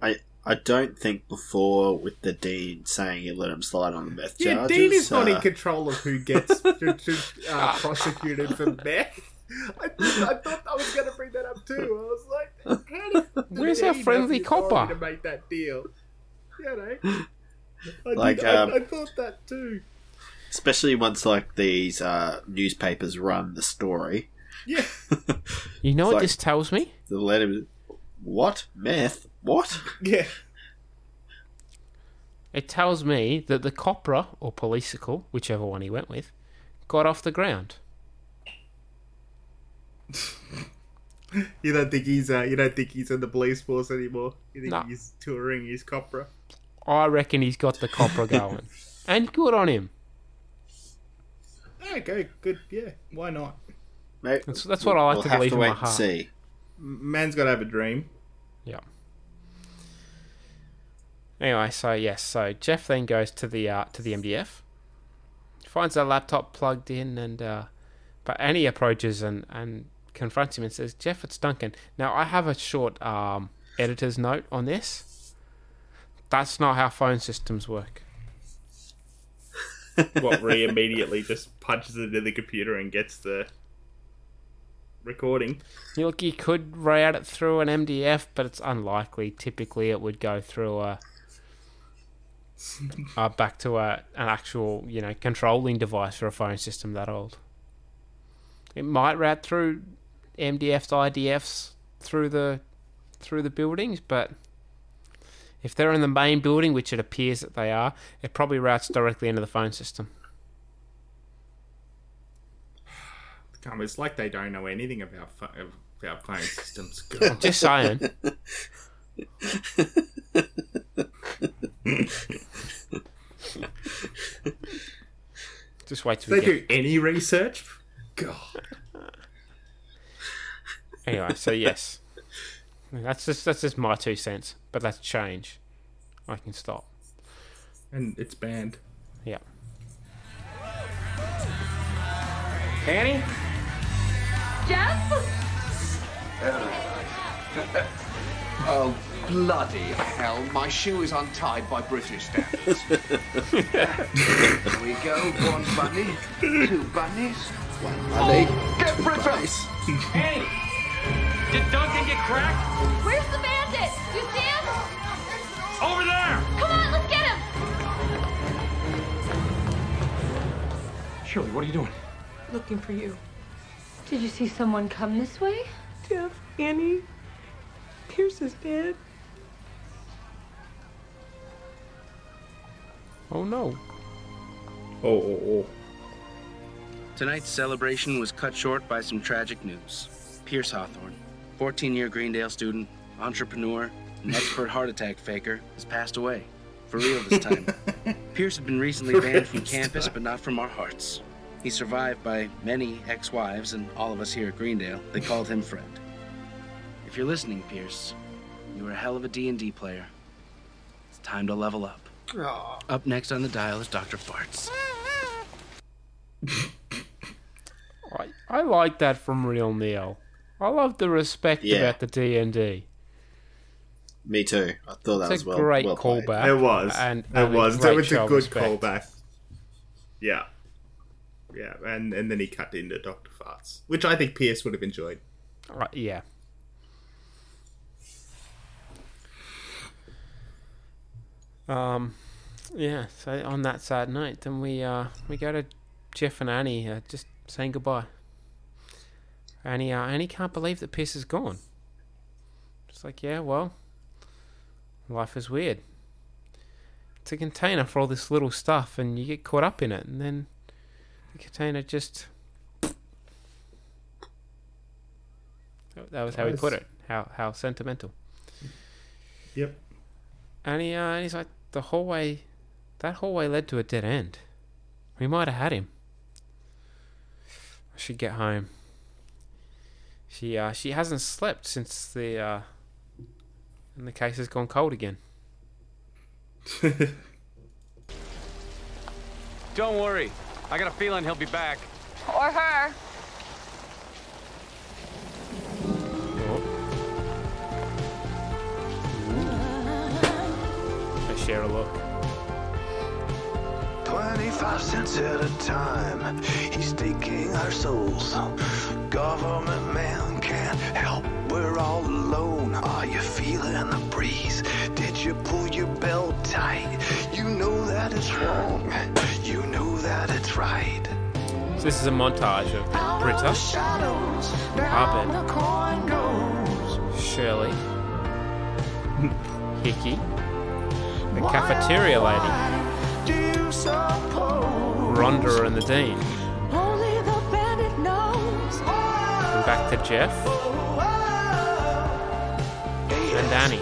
I I don't think before with the dean saying he let him slide on the meth Yeah, charges. Dean is not in uh, control of who gets to, to, uh, prosecuted for meth. I, I thought I was going to bring that up too. I was like, how did Where's our friendly the authority copper? to make that deal? You know, I, Like, did, I- um, I, thought that too. especially once like these uh, newspapers run the story. Yeah, You know It's what like- this tells me? The let him. What meth? What? yeah. It tells me that the copra or policicle, whichever one he went with, got off the ground. You don't think he's uh, you don't think he's in the police force anymore? You think No. he's touring his copra? I reckon he's got the copper going, and good on him. Okay, good. Yeah, why not? Mate, That's, that's what I like we'll to have believe to in wait my and heart. see. Man's got to have a dream. Yeah. Anyway, so yes, so Jeff then goes to the uh, to the MDF, finds a laptop plugged in, and uh, but Annie approaches and and confronts him and says, "Jeff, it's Duncan." Now I have a short um, editor's note on this. That's not how phone systems work. what Ree immediately just punches it into the computer and gets the recording. You look, you could route it through an MDF, but it's unlikely. Typically, it would go through a uh, back to a an actual you know controlling device for a phone system that old. It might route through MDFs, IDFs through the through the buildings, but if they're in the main building, which it appears that they are, it probably routes directly into the phone system. Come, it's like they don't know anything about about phone systems. I'm just saying. Just wait till they do any research. God, Anyway, so yes, that's just that's just my two cents. But that's change. I can stop. and it's banned. Yeah. Annie? Jeff? Oh, bloody hell. My shoe is untied by British standards. Here we go. One bunny, two bunnies, one bunny. Oh, get Britta! Annie! Did Duncan get cracked? Where's the bandit? You see him? Over there! Come on, let's get him! Shirley, what are you doing? Looking for you. Did you see someone come this way? Jeff, Annie, Pierce is dead. Oh no. Oh, oh, oh. Tonight's celebration was cut short by some tragic news. Pierce Hawthorne, 14 year Greendale student, entrepreneur, and expert heart attack faker, has passed away. For real this time. Pierce had been recently banned from campus, but not from our hearts. He's survived by many ex wives and all of us here at Greendale. They called him friend. If you're listening, Pierce, you were a hell of a D&D player. It's time to level up. Up next on the dial is Dr. Farts. I, I like that from Real Neil. I love the respect Yeah. about the D and D. Me too. I thought that It's was a well, great well callback. It was. and, it was. That was a good respect. callback. Yeah. Yeah, and and then he cut into Doctor Farts, which I think Pierce would have enjoyed. Right, yeah. Um, yeah. So on that sad note, then we uh we go to Jeff and Annie uh, just saying goodbye. Annie, uh, Annie can't believe that Pierce is gone. It's like, yeah, well, life is weird. It's a container for all this little stuff, and you get caught up in it, and then the container just. That was how he put it. How how sentimental. Yep. And he, uh, and he's like, the hallway, that hallway led to a dead end. We might have had him. I should get home. She, uh, she hasn't slept since the, uh, and the case has gone cold again. Don't worry. I got a feeling he'll be back. Or her. I share a look. 25 cents at a time. He's taking our souls. Government man can't help. We're all alone. Are you feeling the breeze? Did you pull your belt tight? You know that it's wrong. You know that it's right. So this is a montage of Britta, Abed, Shirley, Hickey, the cafeteria lady, Rhonda and the Dean. And back to Jeff. And Annie.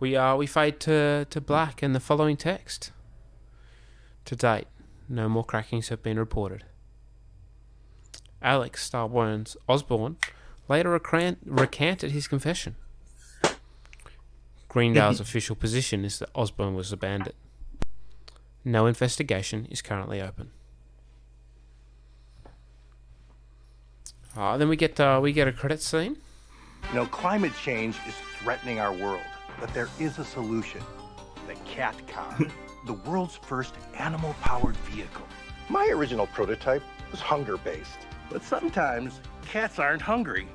We uh, we fade to, to black and the following text. To date, no more crackings have been reported. Alex Starburns Osbourne later recant- recanted his confession. Greendale's official position is that Osbourne was a bandit. No investigation is currently open. Uh, then we get uh, we get a credit scene. You know, climate change is threatening our world, but there is a solution. The cat car, the world's first animal powered vehicle. My original prototype was hunger based, but sometimes cats aren't hungry.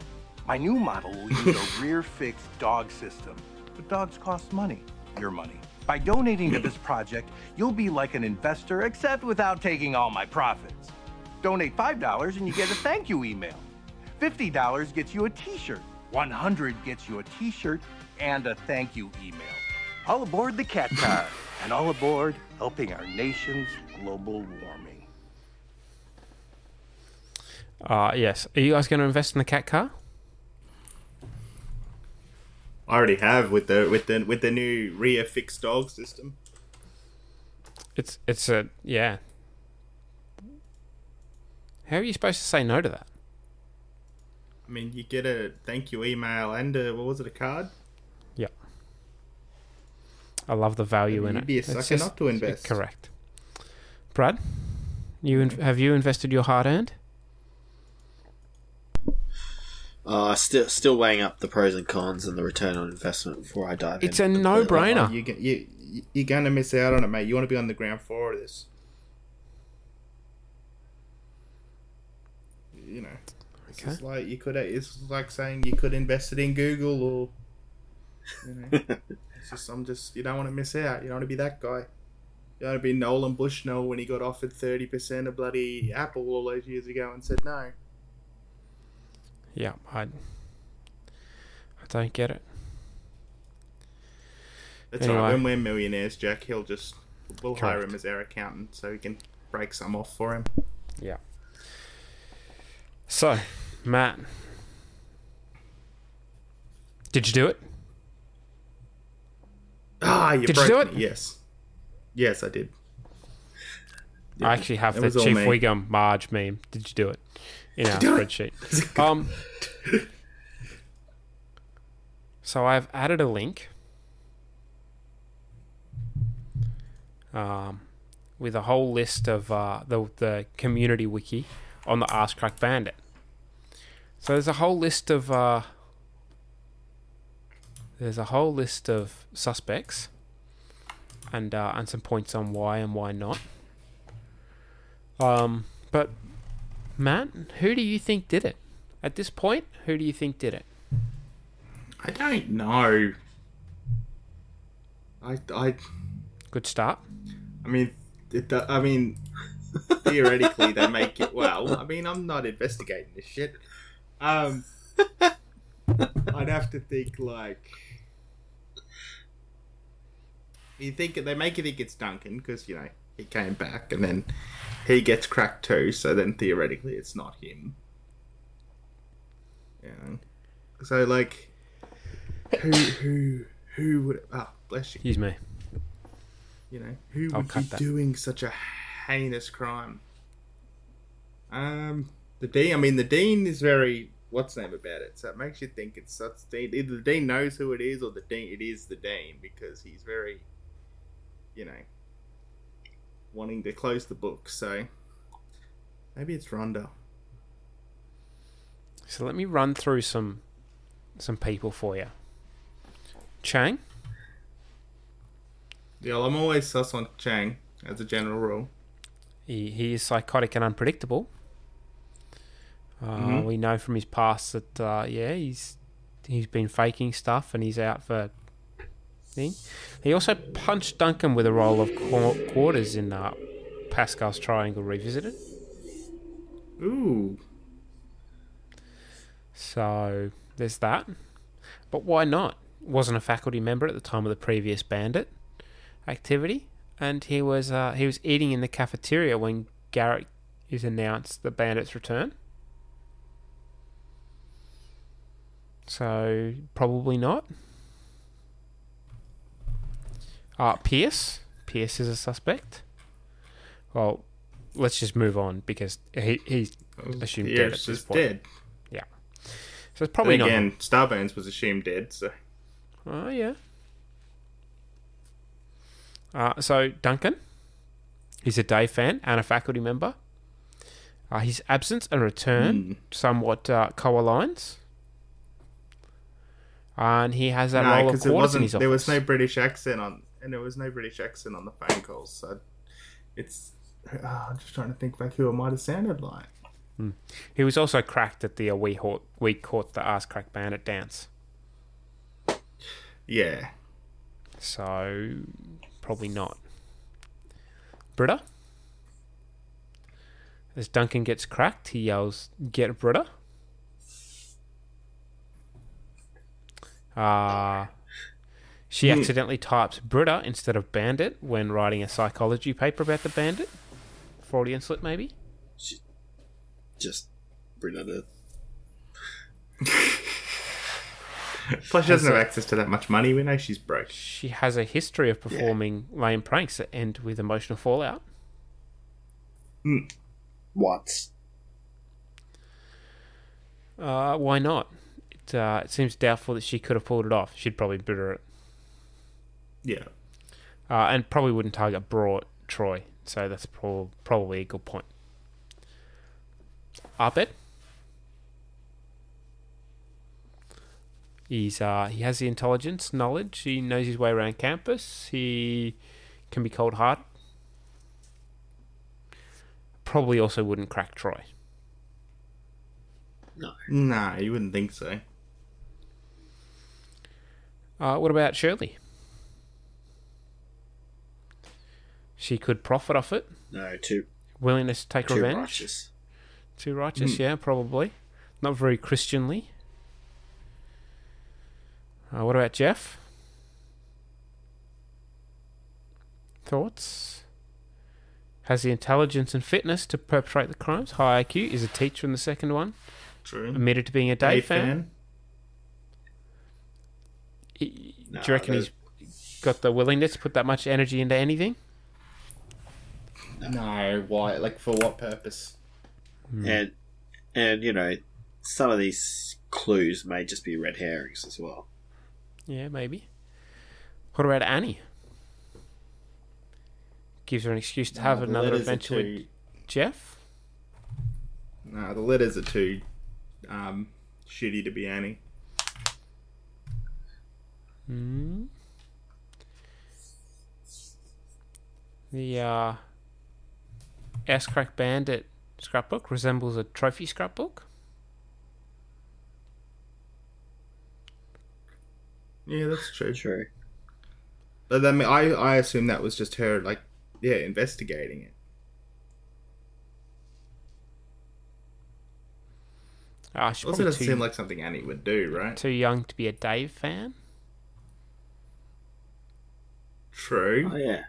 My new model will use a rear fixed dog system, but dogs cost money, your money. By donating to this project, you'll be like an investor, except without taking all my profits. Donate $5 and you get a thank you email. $50 gets you a t shirt. 100 gets you a t shirt and a thank you email. All aboard the cat car, and all aboard helping our nation's global warming. Uh, yes. Are you guys going to invest in the cat car? I already have with the with the with the new rear fixed dog system. It's it's a yeah. How are you supposed to say no to that? I mean, you get a thank you email and a, what was it, a card? Yeah. I love the value in You'd it. be a sucker just- not to invest. Correct. Brad, you in, have you invested your hard earned? Uh, still, still weighing up the pros and cons and the return on investment before I dive It's in. It's a no-brainer. Oh, you, get- you, you- you're going to miss out on it, mate. You want to be on the ground floor of this. You know, it's Okay. just like you could. It's like saying you could invest it in Google, or you know, it's just I'm just you don't want to miss out. You don't want to be that guy. You don't want to be Nolan Bushnell when he got offered thirty percent of bloody Apple all those years ago and said no. Yeah, I. I don't get it. That's Anyway. right. When we're millionaires, Jack, he'll just we'll hire him as our accountant so he can break some off for him. Yeah. So, Matt, did you do it? Ah, you Did you broke do me. Yes, yes, I did. I actually have It the Chief. Wiggum Marge meme. Did you do it? In our spreadsheet. Um. So I've added a link. Um, with a whole list of uh, the the community wiki on the Ass Crack Bandit. So there's a whole list of uh, there's a whole list of suspects and uh, and some points on why and why not. Um, but Matt, who do you think did it? At this point, who do you think did it? I don't know. I I Good start. I mean, it, I mean, theoretically they make it well. I mean, I'm not investigating this shit. Um, I'd have to think like. You think they make you think it's Duncan because you know he came back and then he gets cracked too. So then theoretically it's not him. Yeah. So like, who who who would? Ah, bless you. Excuse me. You know, who I'll would be that. doing such a heinous crime? Um, the dean. I mean, the dean is very what's name about it, so it makes you think it's such dean. Either the dean knows who it is, or the dean it is the dean because he's very, you know, wanting to close the book. So maybe it's Rhonda. So let me run through some some people for you. Chang, Yeah, I'm always sus on Chang as a general rule. he, he is psychotic and unpredictable. Uh, Mhm. We know from his past that uh, yeah, he's he's been faking stuff and he's out for thing. He also punched Duncan with a roll of qu- quarters in uh, Pascal's Triangle Revisited. Ooh. So there's that. But why not? Wasn't a faculty member at the time of the previous bandit activity, and he was uh, he was eating in the cafeteria when Garrett is announced the bandit's return. So probably not. Uh, Pierce. Pierce is a suspect. Well, let's just move on because he he's assumed dead at Pierce this is point. dead. Yeah. So it's probably Then not. again, Starburns was assumed dead, so Oh yeah. Uh, so Duncan, he's a Dave fan and a faculty member. Uh, his absence and return Hmm. somewhat uh, co-aligns. And he has that no, roll of quarters in his office. There was no British accent on, and there was no British accent on the phone calls. So it's. Oh, I'm just trying to think back who it might have sounded like. Hmm. He was also cracked at the uh, we, caught, we caught the ass crack bandit dance. Yeah. So probably not. Britta? As Duncan gets cracked, he yells, Get Britta. Uh, she Hmm. accidentally types Britta instead of Bandit when writing a psychology paper about the bandit. Freudian slip, maybe? She Just bring that. Plus, she doesn't have access to that much money. We know she's broke. She has a history of performing lame pranks that end with emotional fallout. Once. Uh, why not? It, uh, it seems doubtful that she could have pulled it off. She'd probably Britta it. Yeah. Uh, and probably wouldn't target Broad Troy. So that's prob- probably a good point. Abed. He's uh, he has the intelligence, knowledge. He knows his way around campus. He can be cold hearted. Probably also wouldn't crack Troy. No. Nah, you wouldn't think so. Uh, what about Shirley? She could profit off it. No, too. Willingness to take Too revenge. righteous. Too righteous, Mm. yeah, probably. Not very Christianly. Uh, what about Jeff? Thoughts? Has the intelligence and fitness to perpetrate the crimes. High IQ. Is a teacher in the second one. True. Admitted to being a day, Dave fan. fan. He- No, Do you reckon he's got the willingness to put that much energy into anything? No, why? Like for what purpose? And and you know, some of these clues may just be red herrings as well. Yeah, maybe. What about Annie? Gives her an excuse to have No, the another letters are adventure with Jeff. No, the letters are too um, shitty to be Annie. Hmm. The uh, Ass Crack Bandit scrapbook resembles a trophy scrapbook. Yeah, that's true. True. But then I I assume that was just her like yeah investigating it. Ah, she's Also, doesn't too, seem like something Annie would do, right? too young to be a Dave fan. True. Oh yeah.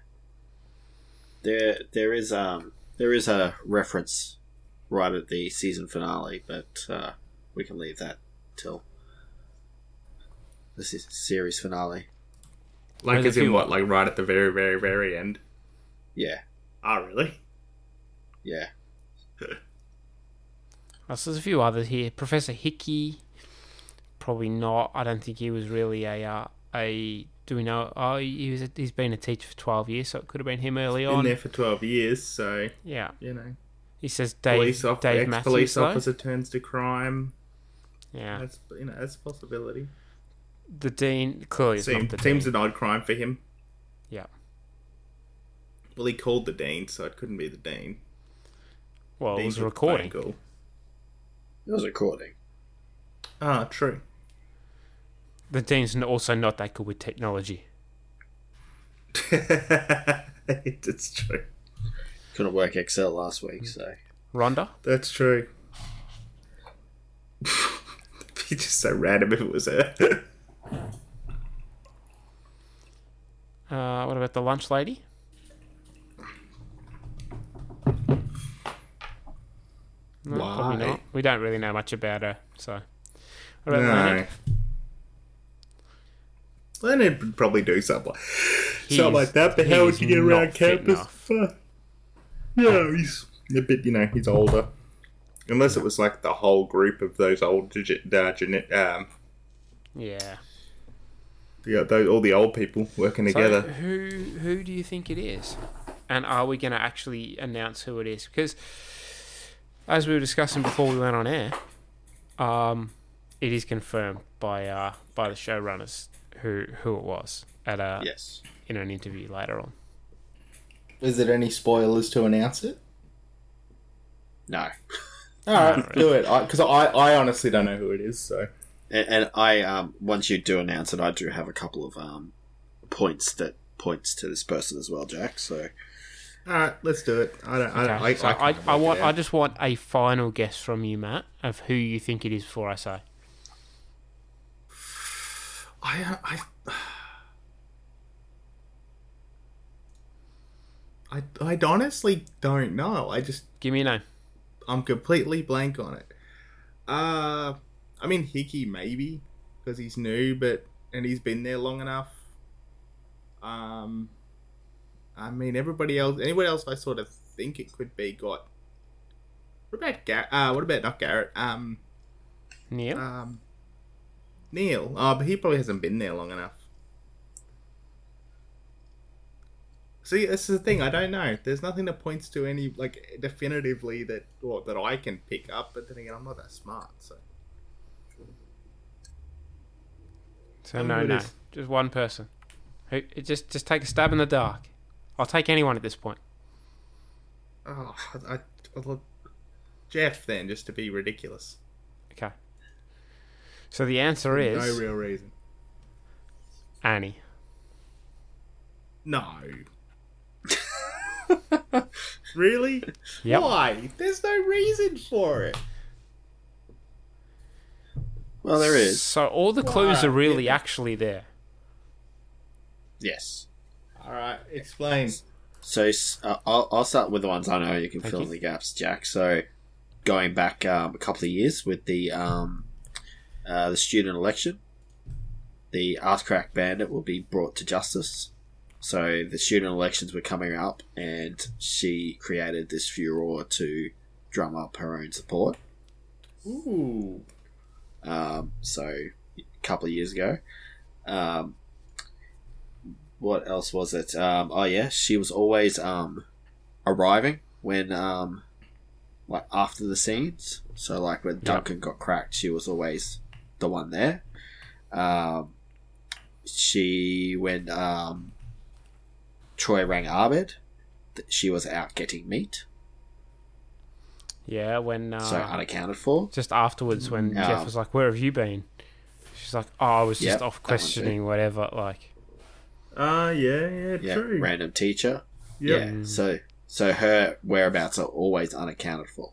There there is um there is a reference right at the season finale, but uh, we can leave that till the se- series finale. Like There's as in what? Like right at the very very very end. Yeah, Oh really? yeah. Oh, so there's a few others here. Professor Hickey, probably not. I don't think he was really a uh, a. Do we know? Oh, he was. A, he's been a teacher for twelve years, so it could have been him early on. Been there for twelve years, so Yeah, you know. he says Dave. police off- Dave ex police though. officer turns to crime. Yeah, That's you know that's a possibility. the dean clearly is Seem, not the seems dean. an odd crime for him. Yeah. Well, he called the dean, so it couldn't be the dean. Well, it Dean's was a with the phone recording. call. It was recording. Ah, true. The dean's also not that good with technology. it's true. Couldn't work Excel last week, so Rhonda, That's true. be just so random if it was her. Uh, what about the lunch lady? No, probably Why? not. We don't really know much about her, so. What about No. Leonard? Leonard would probably do something He's- something like that, but how would you get around campus? enough. Yeah, he's a bit, you know, he's older. Unless it was like the whole group of those old, digit, uh, genet, um, Yeah. yeah, those, all the old people working So together. who who do you think it is? And are we going to actually announce who it is? Because as we were discussing before we went on air, um, it is confirmed by uh, by the showrunners who who it was at a yes in an interview later on. Is there any spoilers to announce it? No. All right, do it. Because I, I, honestly don't know who it is. So And, and I, um, once you do announce it, I do have a couple of um, points that points to this person as well, Jack. So all right, let's do it. I don't. I, don't I, so I, I, I, want I just want a final guess from you, Matt, of who you think it is before I say. I, I, I, I honestly don't know. I just give me a name. I'm completely blank on it. Uh, I mean Hickey maybe because he's new, but and he's been there long enough. Um, I mean everybody else, anybody else I sort of think it could be got. What about Garrett? Uh, what about not Garrett? Um, Neil. um, Neil. Oh, but he probably hasn't been there long enough. See, this is the thing. I don't know. There's nothing that points to any like definitively that or that I can pick up. But then again, I'm not that smart. So So no, no, is. just one person. Who? Just just take a stab in the dark. I'll take anyone at this point. oh, I, I well, Jeff then just to be ridiculous. Okay. So the answer is no real reason. Annie. No. really? Yep. Why? There's no reason for it. Well, there is. So all the clues Why? are really actually there. Yes. All right, explain. So uh, I'll, I'll start with the ones I know. You can Thank fill you. in the gaps, Jack. So going back um, a couple of years with the um, uh, the student election, the Ass Crack Bandit will be brought to justice. So the student elections were coming up, and she created this furor to drum up her own support. Ooh. Um, so a couple of years ago. Um, what else was it? Um, oh yeah, she was always um, arriving when um, like after the scenes. So like when Duncan got cracked, she was always the one there. Um, she when um, Troy rang Abed, th- she was out getting meat, Yeah, when uh, so unaccounted for. just afterwards when Yeah. Jeff was like, "Where have you been?" She's like, "Oh, I was just Yep, off that one too. questioning whatever." Like, Ah, yeah, yeah, yeah, true. random teacher. Yep. Yeah, so so her whereabouts are always unaccounted for.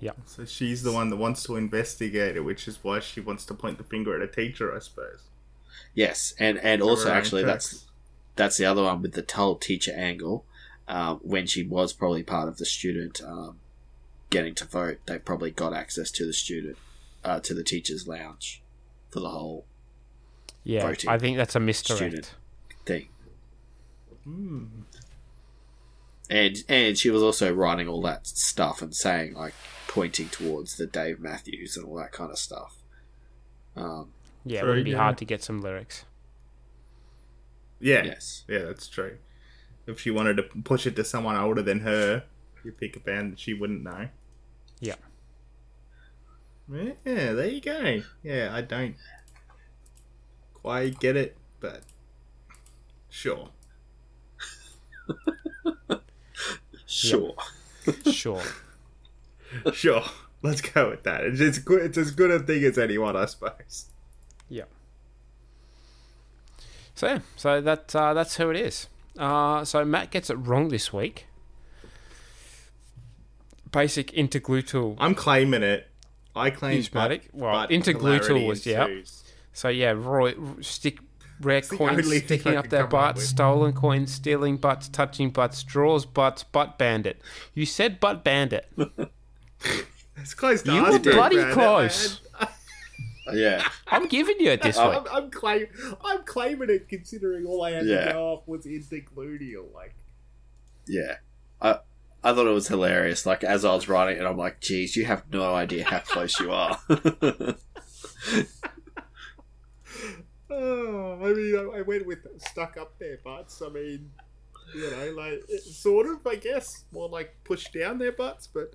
Yeah, So she's the one that wants to investigate it, which is why she wants to point the finger at a teacher, I suppose. Yes, and and also actually tracks. that's that's the other one with the told teacher angle. Um, when she was probably part of the student um, getting to vote, they probably got access to the student uh, to the teachers' lounge for the whole yeah. Voting. I think that's a misdirect. thing. Hmm. And and she was also writing all that stuff and saying like pointing towards the Dave Matthews and all that kind of stuff. Um, Yeah, it wouldn't be yeah. hard to get some lyrics. Yeah. Yes. Yeah, that's true. If she wanted to push it to someone older than her, you pick a band that she wouldn't know. Yeah. Yeah, there you go. Yeah, I don't quite get it, but sure. sure. Sure. sure. Let's go with that. It's, it's good. It's as good a thing as anyone, I suppose. Yeah. So yeah, so that uh, that's who it is. Uh, so Matt gets it wrong this week. Basic intergluteal. I'm claiming it. I claim butt- Well, intergluteal was yeah. So yeah, Roy stick rare coins sticking up their up butts, stolen coins, stealing butts, touching butts, draws butts, butt bandit. You said butt bandit. It's close to You us, were Brad. bloody Brad. close. Yeah. I'm giving you it this week. I'm, I'm, claim, I'm claiming it considering all I had Yeah. to go off was intergluteal. Like, Yeah. I I thought it was hilarious. Like as I was writing it, I'm like, geez, you have no idea how close you are. oh, I mean, I, I went with stuck up their butts. I mean, you know, like it, sort of, I guess, more like pushed down their butts, but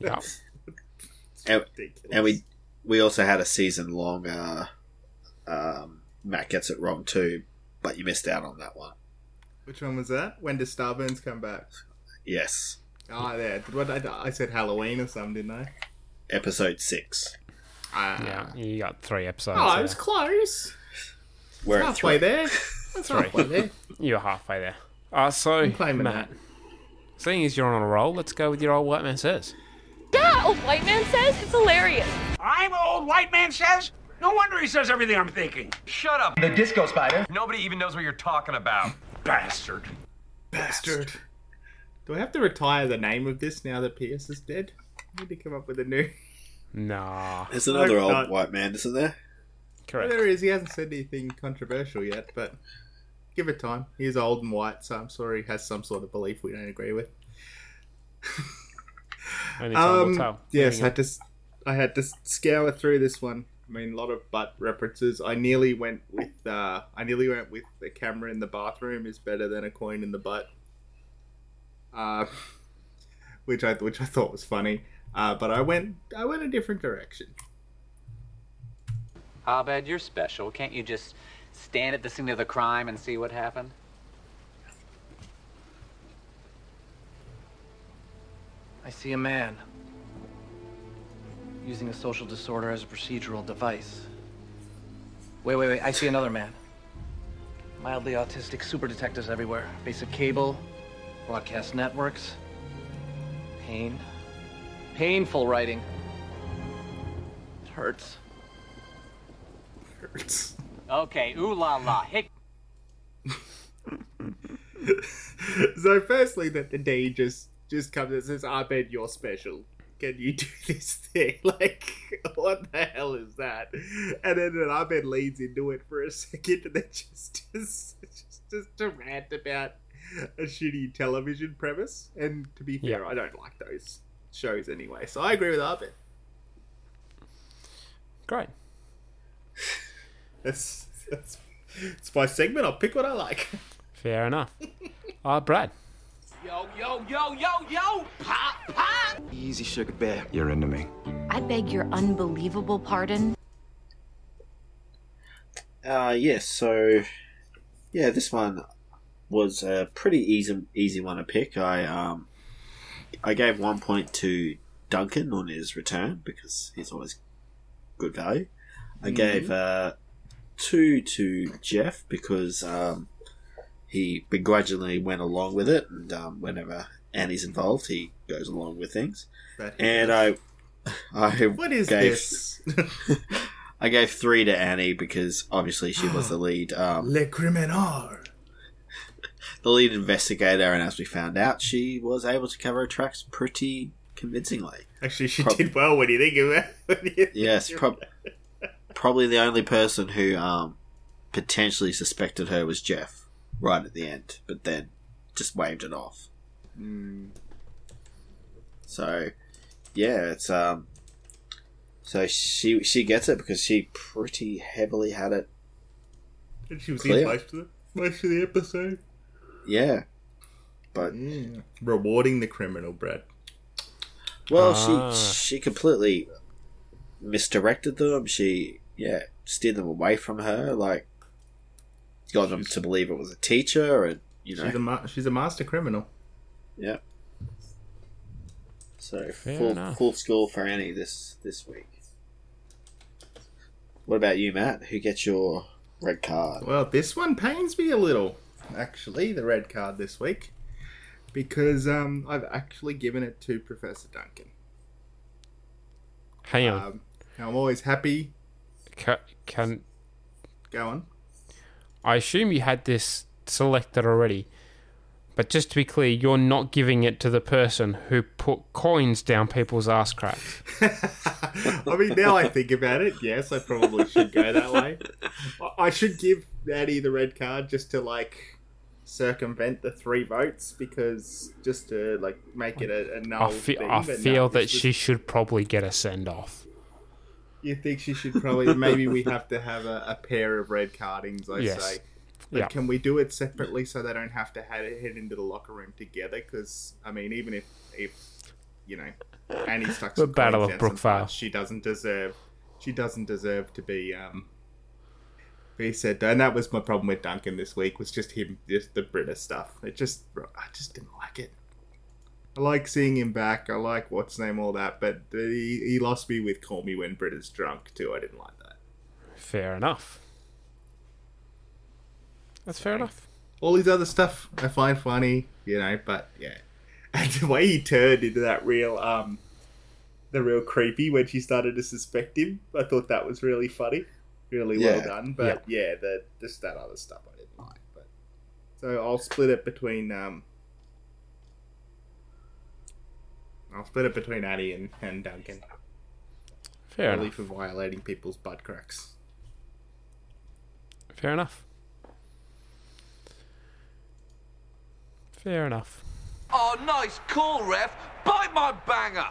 Yeah. and, and we we also had a season long uh um Matt gets it wrong too, but you missed out on that one. which one was that? When does Starburns come back? Yes. Oh, yeah. What I, I said Halloween or something, didn't I? Episode six. Ah. yeah, you got three episodes. Oh, I there. was close. We're halfway three. there. That's Three. halfway there. You're halfway there. Uh, so, I'm claiming Matt, seeing as you're on a roll, let's go with your old white man says. Yeah, old white man says it's hilarious. I'm old white man says. No wonder he says everything I'm thinking. Shut up. The disco spider. Nobody even knows what you're talking about. Bastard. Bastard. Do I have to retire the name of this now that Pierce is dead? I need to come up with a new. Nah. There's another Hope old not. white man, isn't there? Correct. There is. He hasn't said anything controversial yet, but give it time. He is old and white, so I'm sure he has some sort of belief we don't agree with. Only time will Um, tell. yes, Moving I had to. s- I had to scour through this one. I mean, a lot of butt references. I nearly went with. Uh, I nearly went with the camera in the bathroom is better than a coin in the butt. Uh, which I which I thought was funny. Uh, but I went I went a different direction. Abed, you're special. Can't you just stand at the scene of the crime and see what happened? I see a man using a social disorder as a procedural device. Wait, wait, wait. I see another man. Mildly autistic super detectives everywhere. Basic cable, broadcast networks. Pain. Painful writing. It hurts. Hurts. Okay, ooh la la. Hick. so firstly that the D just just comes and says, Abed, you're special. Can you do this thing? Like, what the hell is that? And then an Abed leads into it for a second and then just just just, just to rant about a shitty television premise. And to be fair, Yeah. I don't like those shows anyway. So I agree with Abed. Great. That's that's it's my segment, I'll pick what I like. Fair enough. Uh, Brad. Yo, yo, yo, yo, yo! Pop, pop! Easy, sugar bear. You're into me. I beg your unbelievable pardon. Uh, yes. So, yeah, this one was a pretty easy easy one to pick. I um, I gave one point to Duncan on his return because he's always good value. I Mhm. gave uh, two to Jeff because um, he begrudgingly went along with it, and um, whenever Annie's involved, he goes along with things. And I, I What is gave, this? I gave three to Annie because obviously she was the lead, um, Le Criminal. the lead investigator, and as we found out, she was able to cover her tracks pretty convincingly. Actually, she Prob- did well What do you think of it. When you think Yes, of prob- it. probably the only person who um, potentially suspected her was Jeff right at the end, but then just waved it off. Mm. So, yeah, it's um. So she she gets it because she pretty heavily had it. And she was Clear. in most of the most of the episode. Yeah, but Mm. Rewarding the criminal, Brad. well, Ah. she she completely misdirected them. She yeah steer them away from her. Like got them to believe it was a teacher, and you know She's a ma- she's a master criminal. yeah. So Fair full enough. full score for Annie this this week. What about you, Matt? Who gets your red card? Well, this one pains me a little, actually, the red card this week, because um, I've actually given it to Professor Duncan. Hang on. Um, I'm always happy. Ca can Go on. I assume you had this selected already, but just to be clear, you're not giving it to the person who put coins down people's ass cracks. I mean, now I think about it, yes, I probably should go that way. I- should give Maddie the red card just to like circumvent the three votes because just to like make it a, a null I, fe- thing. I but no, feel that was- she should probably get a send off. You think she should probably maybe we have to have a, a pair of red cardings? I Yes. say. Like, Yeah. Can we do it separately so they don't have to head, head into the locker room together? Because I mean, even if if you know Annie stuck The Battle of Brookvale. she doesn't deserve she doesn't deserve to be um be said. And that was my problem with Duncan this week was just him just the British stuff. It just I just didn't like it. I like seeing him back. I like what's name all that, but he, he lost me with "Call Me When Britta's Drunk" too. I didn't like that. Fair enough. That's fair enough. All his other stuff I find funny, you know, but yeah, and the way he turned into that real um, the real creepy when she started to suspect him, I thought that was really funny, really well done. But yeah, the just that other stuff I didn't like. But so I'll split it between um. I'll split it between Addie and, and Duncan. Fair Only enough. for violating people's butt cracks. Fair enough. Fair enough. Oh, nice call, ref. Bite my banger.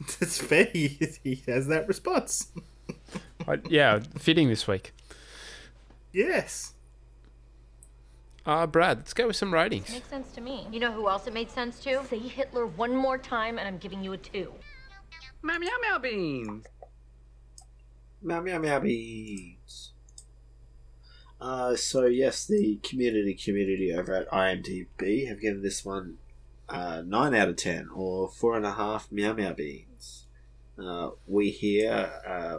That's fair. He, he has that response. I, yeah, fitting this week. Yes. Uh, Brad, let's go with some ratings. Makes sense to me. You know who else it made sense to? Say Hitler one more time and I'm giving you a two. Meow meow meow beans. Meow meow meow beans. Uh, so yes, the community community over at IMDb have given this one uh, nine out of ten, or four and a half meow meow beans. Uh, we here, uh,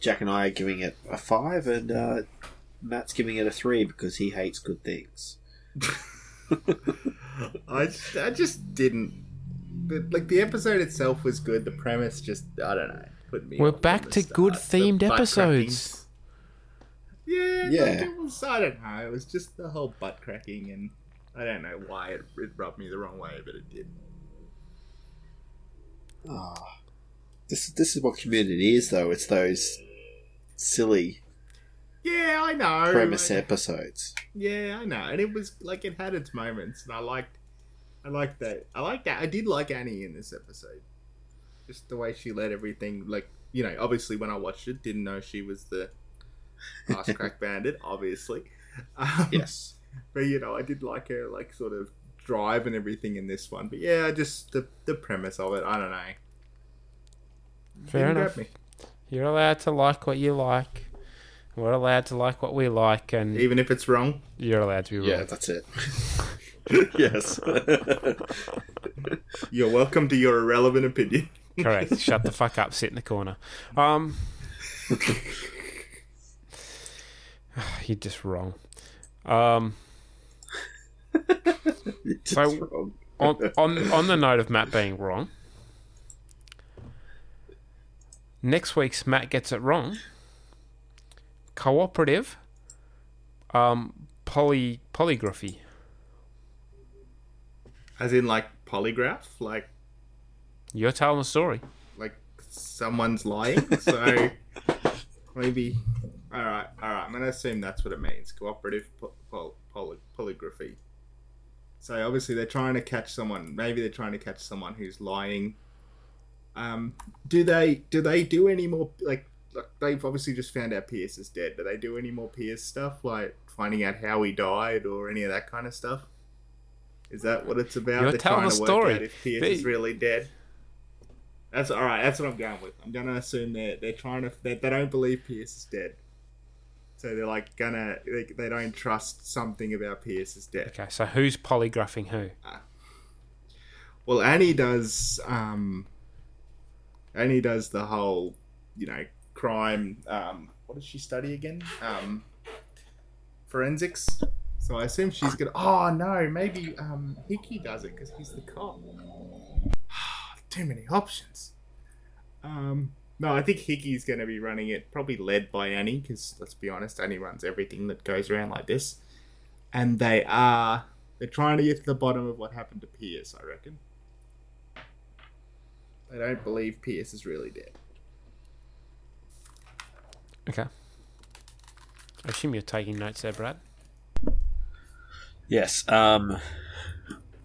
Jack and I are giving it a five, and uh, Matt's giving it a three because he hates good things. I just, I just didn't. the- Like the episode itself was good. The premise just I don't know. Put me. We're back to start. good themed butt episodes. Yeah, Yeah. Like it was, I don't know. It was just the whole butt cracking, and I don't know why it, it rubbed me the wrong way, but it did. Ah, this this is what community is, though. It's those silly Yeah, I know. premise like- episodes. Yeah, I know, and it was like it had its moments, and I liked, I liked that. I liked that. I did like Annie in this episode, just the way she led everything. Like you know, obviously when I watched it, didn't know she was the ass crack bandit. Obviously, um, Yes. but you know, I did like her like sort of drive and everything in this one. But yeah, just the the premise of it. I don't know. Fair Didn't enough. me. You're allowed to like what you like. We're allowed to like what we like, and Even if it's wrong. you're allowed to be wrong. Yeah, that's it. yes. You're welcome to your irrelevant opinion. Correct. Shut the fuck up. Sit in the corner. Um, you're just wrong. Um, so on on on the note of Matt being wrong, next week's Matt gets it wrong. Cooperative. Um, poly polygraphy. As in like polygraph, like You're telling a story. like someone's lying. So maybe. All right, all right. I'm gonna assume that's what it means. Cooperative po- pol- poly- polygraphy. So obviously they're trying to catch someone. Maybe they're trying to catch someone who's lying. Um, do they do they do any more like? They've obviously just found out Pierce is dead. Do they do any more Pierce stuff, like finding out how he died or any of that kind of stuff? Is that what it's about? You're They're telling trying to work story. out if Pierce is really dead. That's all right. That's what I'm going with. I'm gonna assume that they're trying to they, they don't believe Pierce is dead, so they're like gonna they, they don't trust something about Pierce's death. Okay, so who's polygraphing who? Well, Annie does. Um, Annie does the whole, you know, crime. Um, what does she study again? Um, forensics. So I assume she's gonna. Oh no, maybe um, Hickey does it because he's the cop. Too many options. Um, no, I think Hickey's to be running it, probably led by Annie, because let's be honest, Annie runs everything that goes around like this. And they are they're trying to get to the bottom of what happened to Pierce. I reckon. They don't believe Pierce is really dead. Okay. I assume you're taking notes there, Brad. Yes. Um,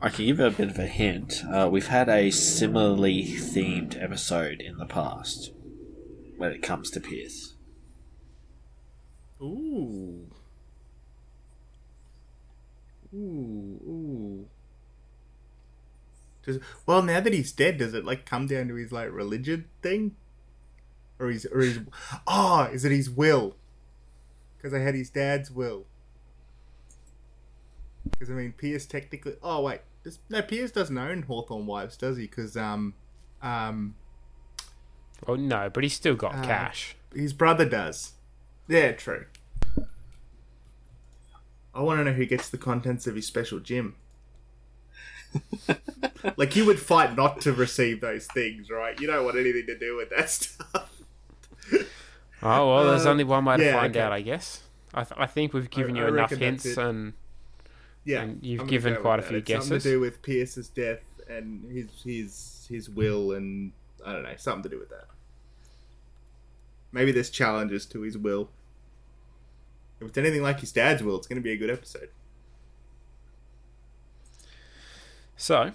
I can give a bit of a hint. Uh, we've had a similarly themed episode in the past when it comes to Pierce. Ooh. Ooh, ooh. Does, well, now that he's dead, does it like come down to his like religion thing, or his or his? Oh, is it his will? Because I had his dad's will. Because I mean, Pierce technically. Oh wait, does, no, Pierce doesn't own Hawthorne Wipes, does he? Because um, um. Oh no, but he's still got uh, cash. His brother does. Yeah, true. I want to know who gets the contents of his special gym. like you would fight not to receive those things, right? You don't want anything to do with that stuff. Oh well, there's Uh, only one way to yeah, find okay. out, I guess. I, th- I think we've given I- you I enough hints, and Yeah, and you've given quite a few. It's Something guesses. to do with Pierce's death and his his his will, and I don't know, something to do with that. Maybe there's challenges to his will. If it's anything like his dad's will, it's going to be a good episode. So,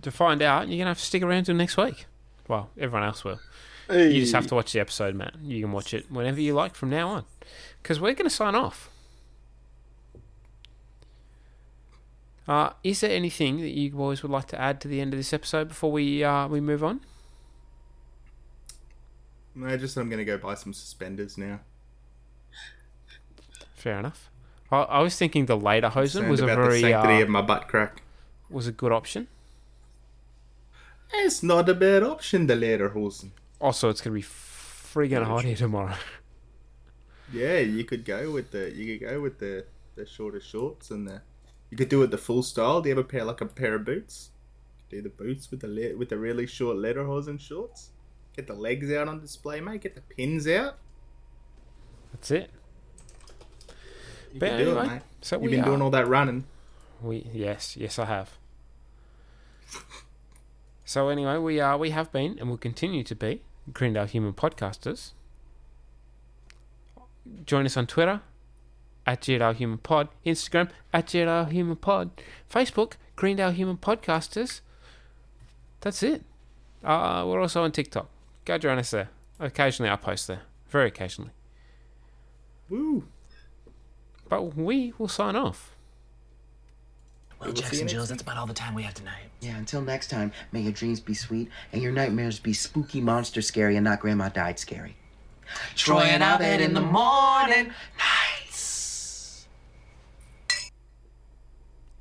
to find out, you're gonna have to stick around till next week. Well, everyone else will. You just have to watch the episode, Matt. You can watch it whenever you like from now on, because we're gonna sign off. Uh, is there anything that you boys would like to add to the end of this episode before we uh, we move on? No, just I'm going to go buy some suspenders now. Fair enough. I, I was thinking the lederhosen was a about very the sanctity uh, of my butt crack. was a good option. It's not a bad option, the lederhosen. Also, it's gonna be friggin' hot here tomorrow. Yeah, you could go with the you could go with the the shorter shorts and the you could do it the full style. Do you have a pair like a pair of boots? Do the boots with the le- with the really short lederhosen shorts. Get the legs out on display, mate. Get the pins out. That's it. You But can do anyway, it, mate. so You've been are- doing all that running. We yes, yes, I have. So anyway, we are we have been and will continue to be Greendale Human Podcasters. Join us on Twitter at GDL Human Pod, Instagram at GDL Human Pod, Facebook Greendale Human Podcasters. That's it. Uh, we're also on TikTok. Go join us there. Occasionally I post there, very occasionally. Woo! But we will sign off. Well, see Jackson Jills, that's about all the time we have tonight. Yeah, until next time, may your dreams be sweet and your nightmares be spooky, monster scary, and not grandma died scary. Troy and Abed in the morning,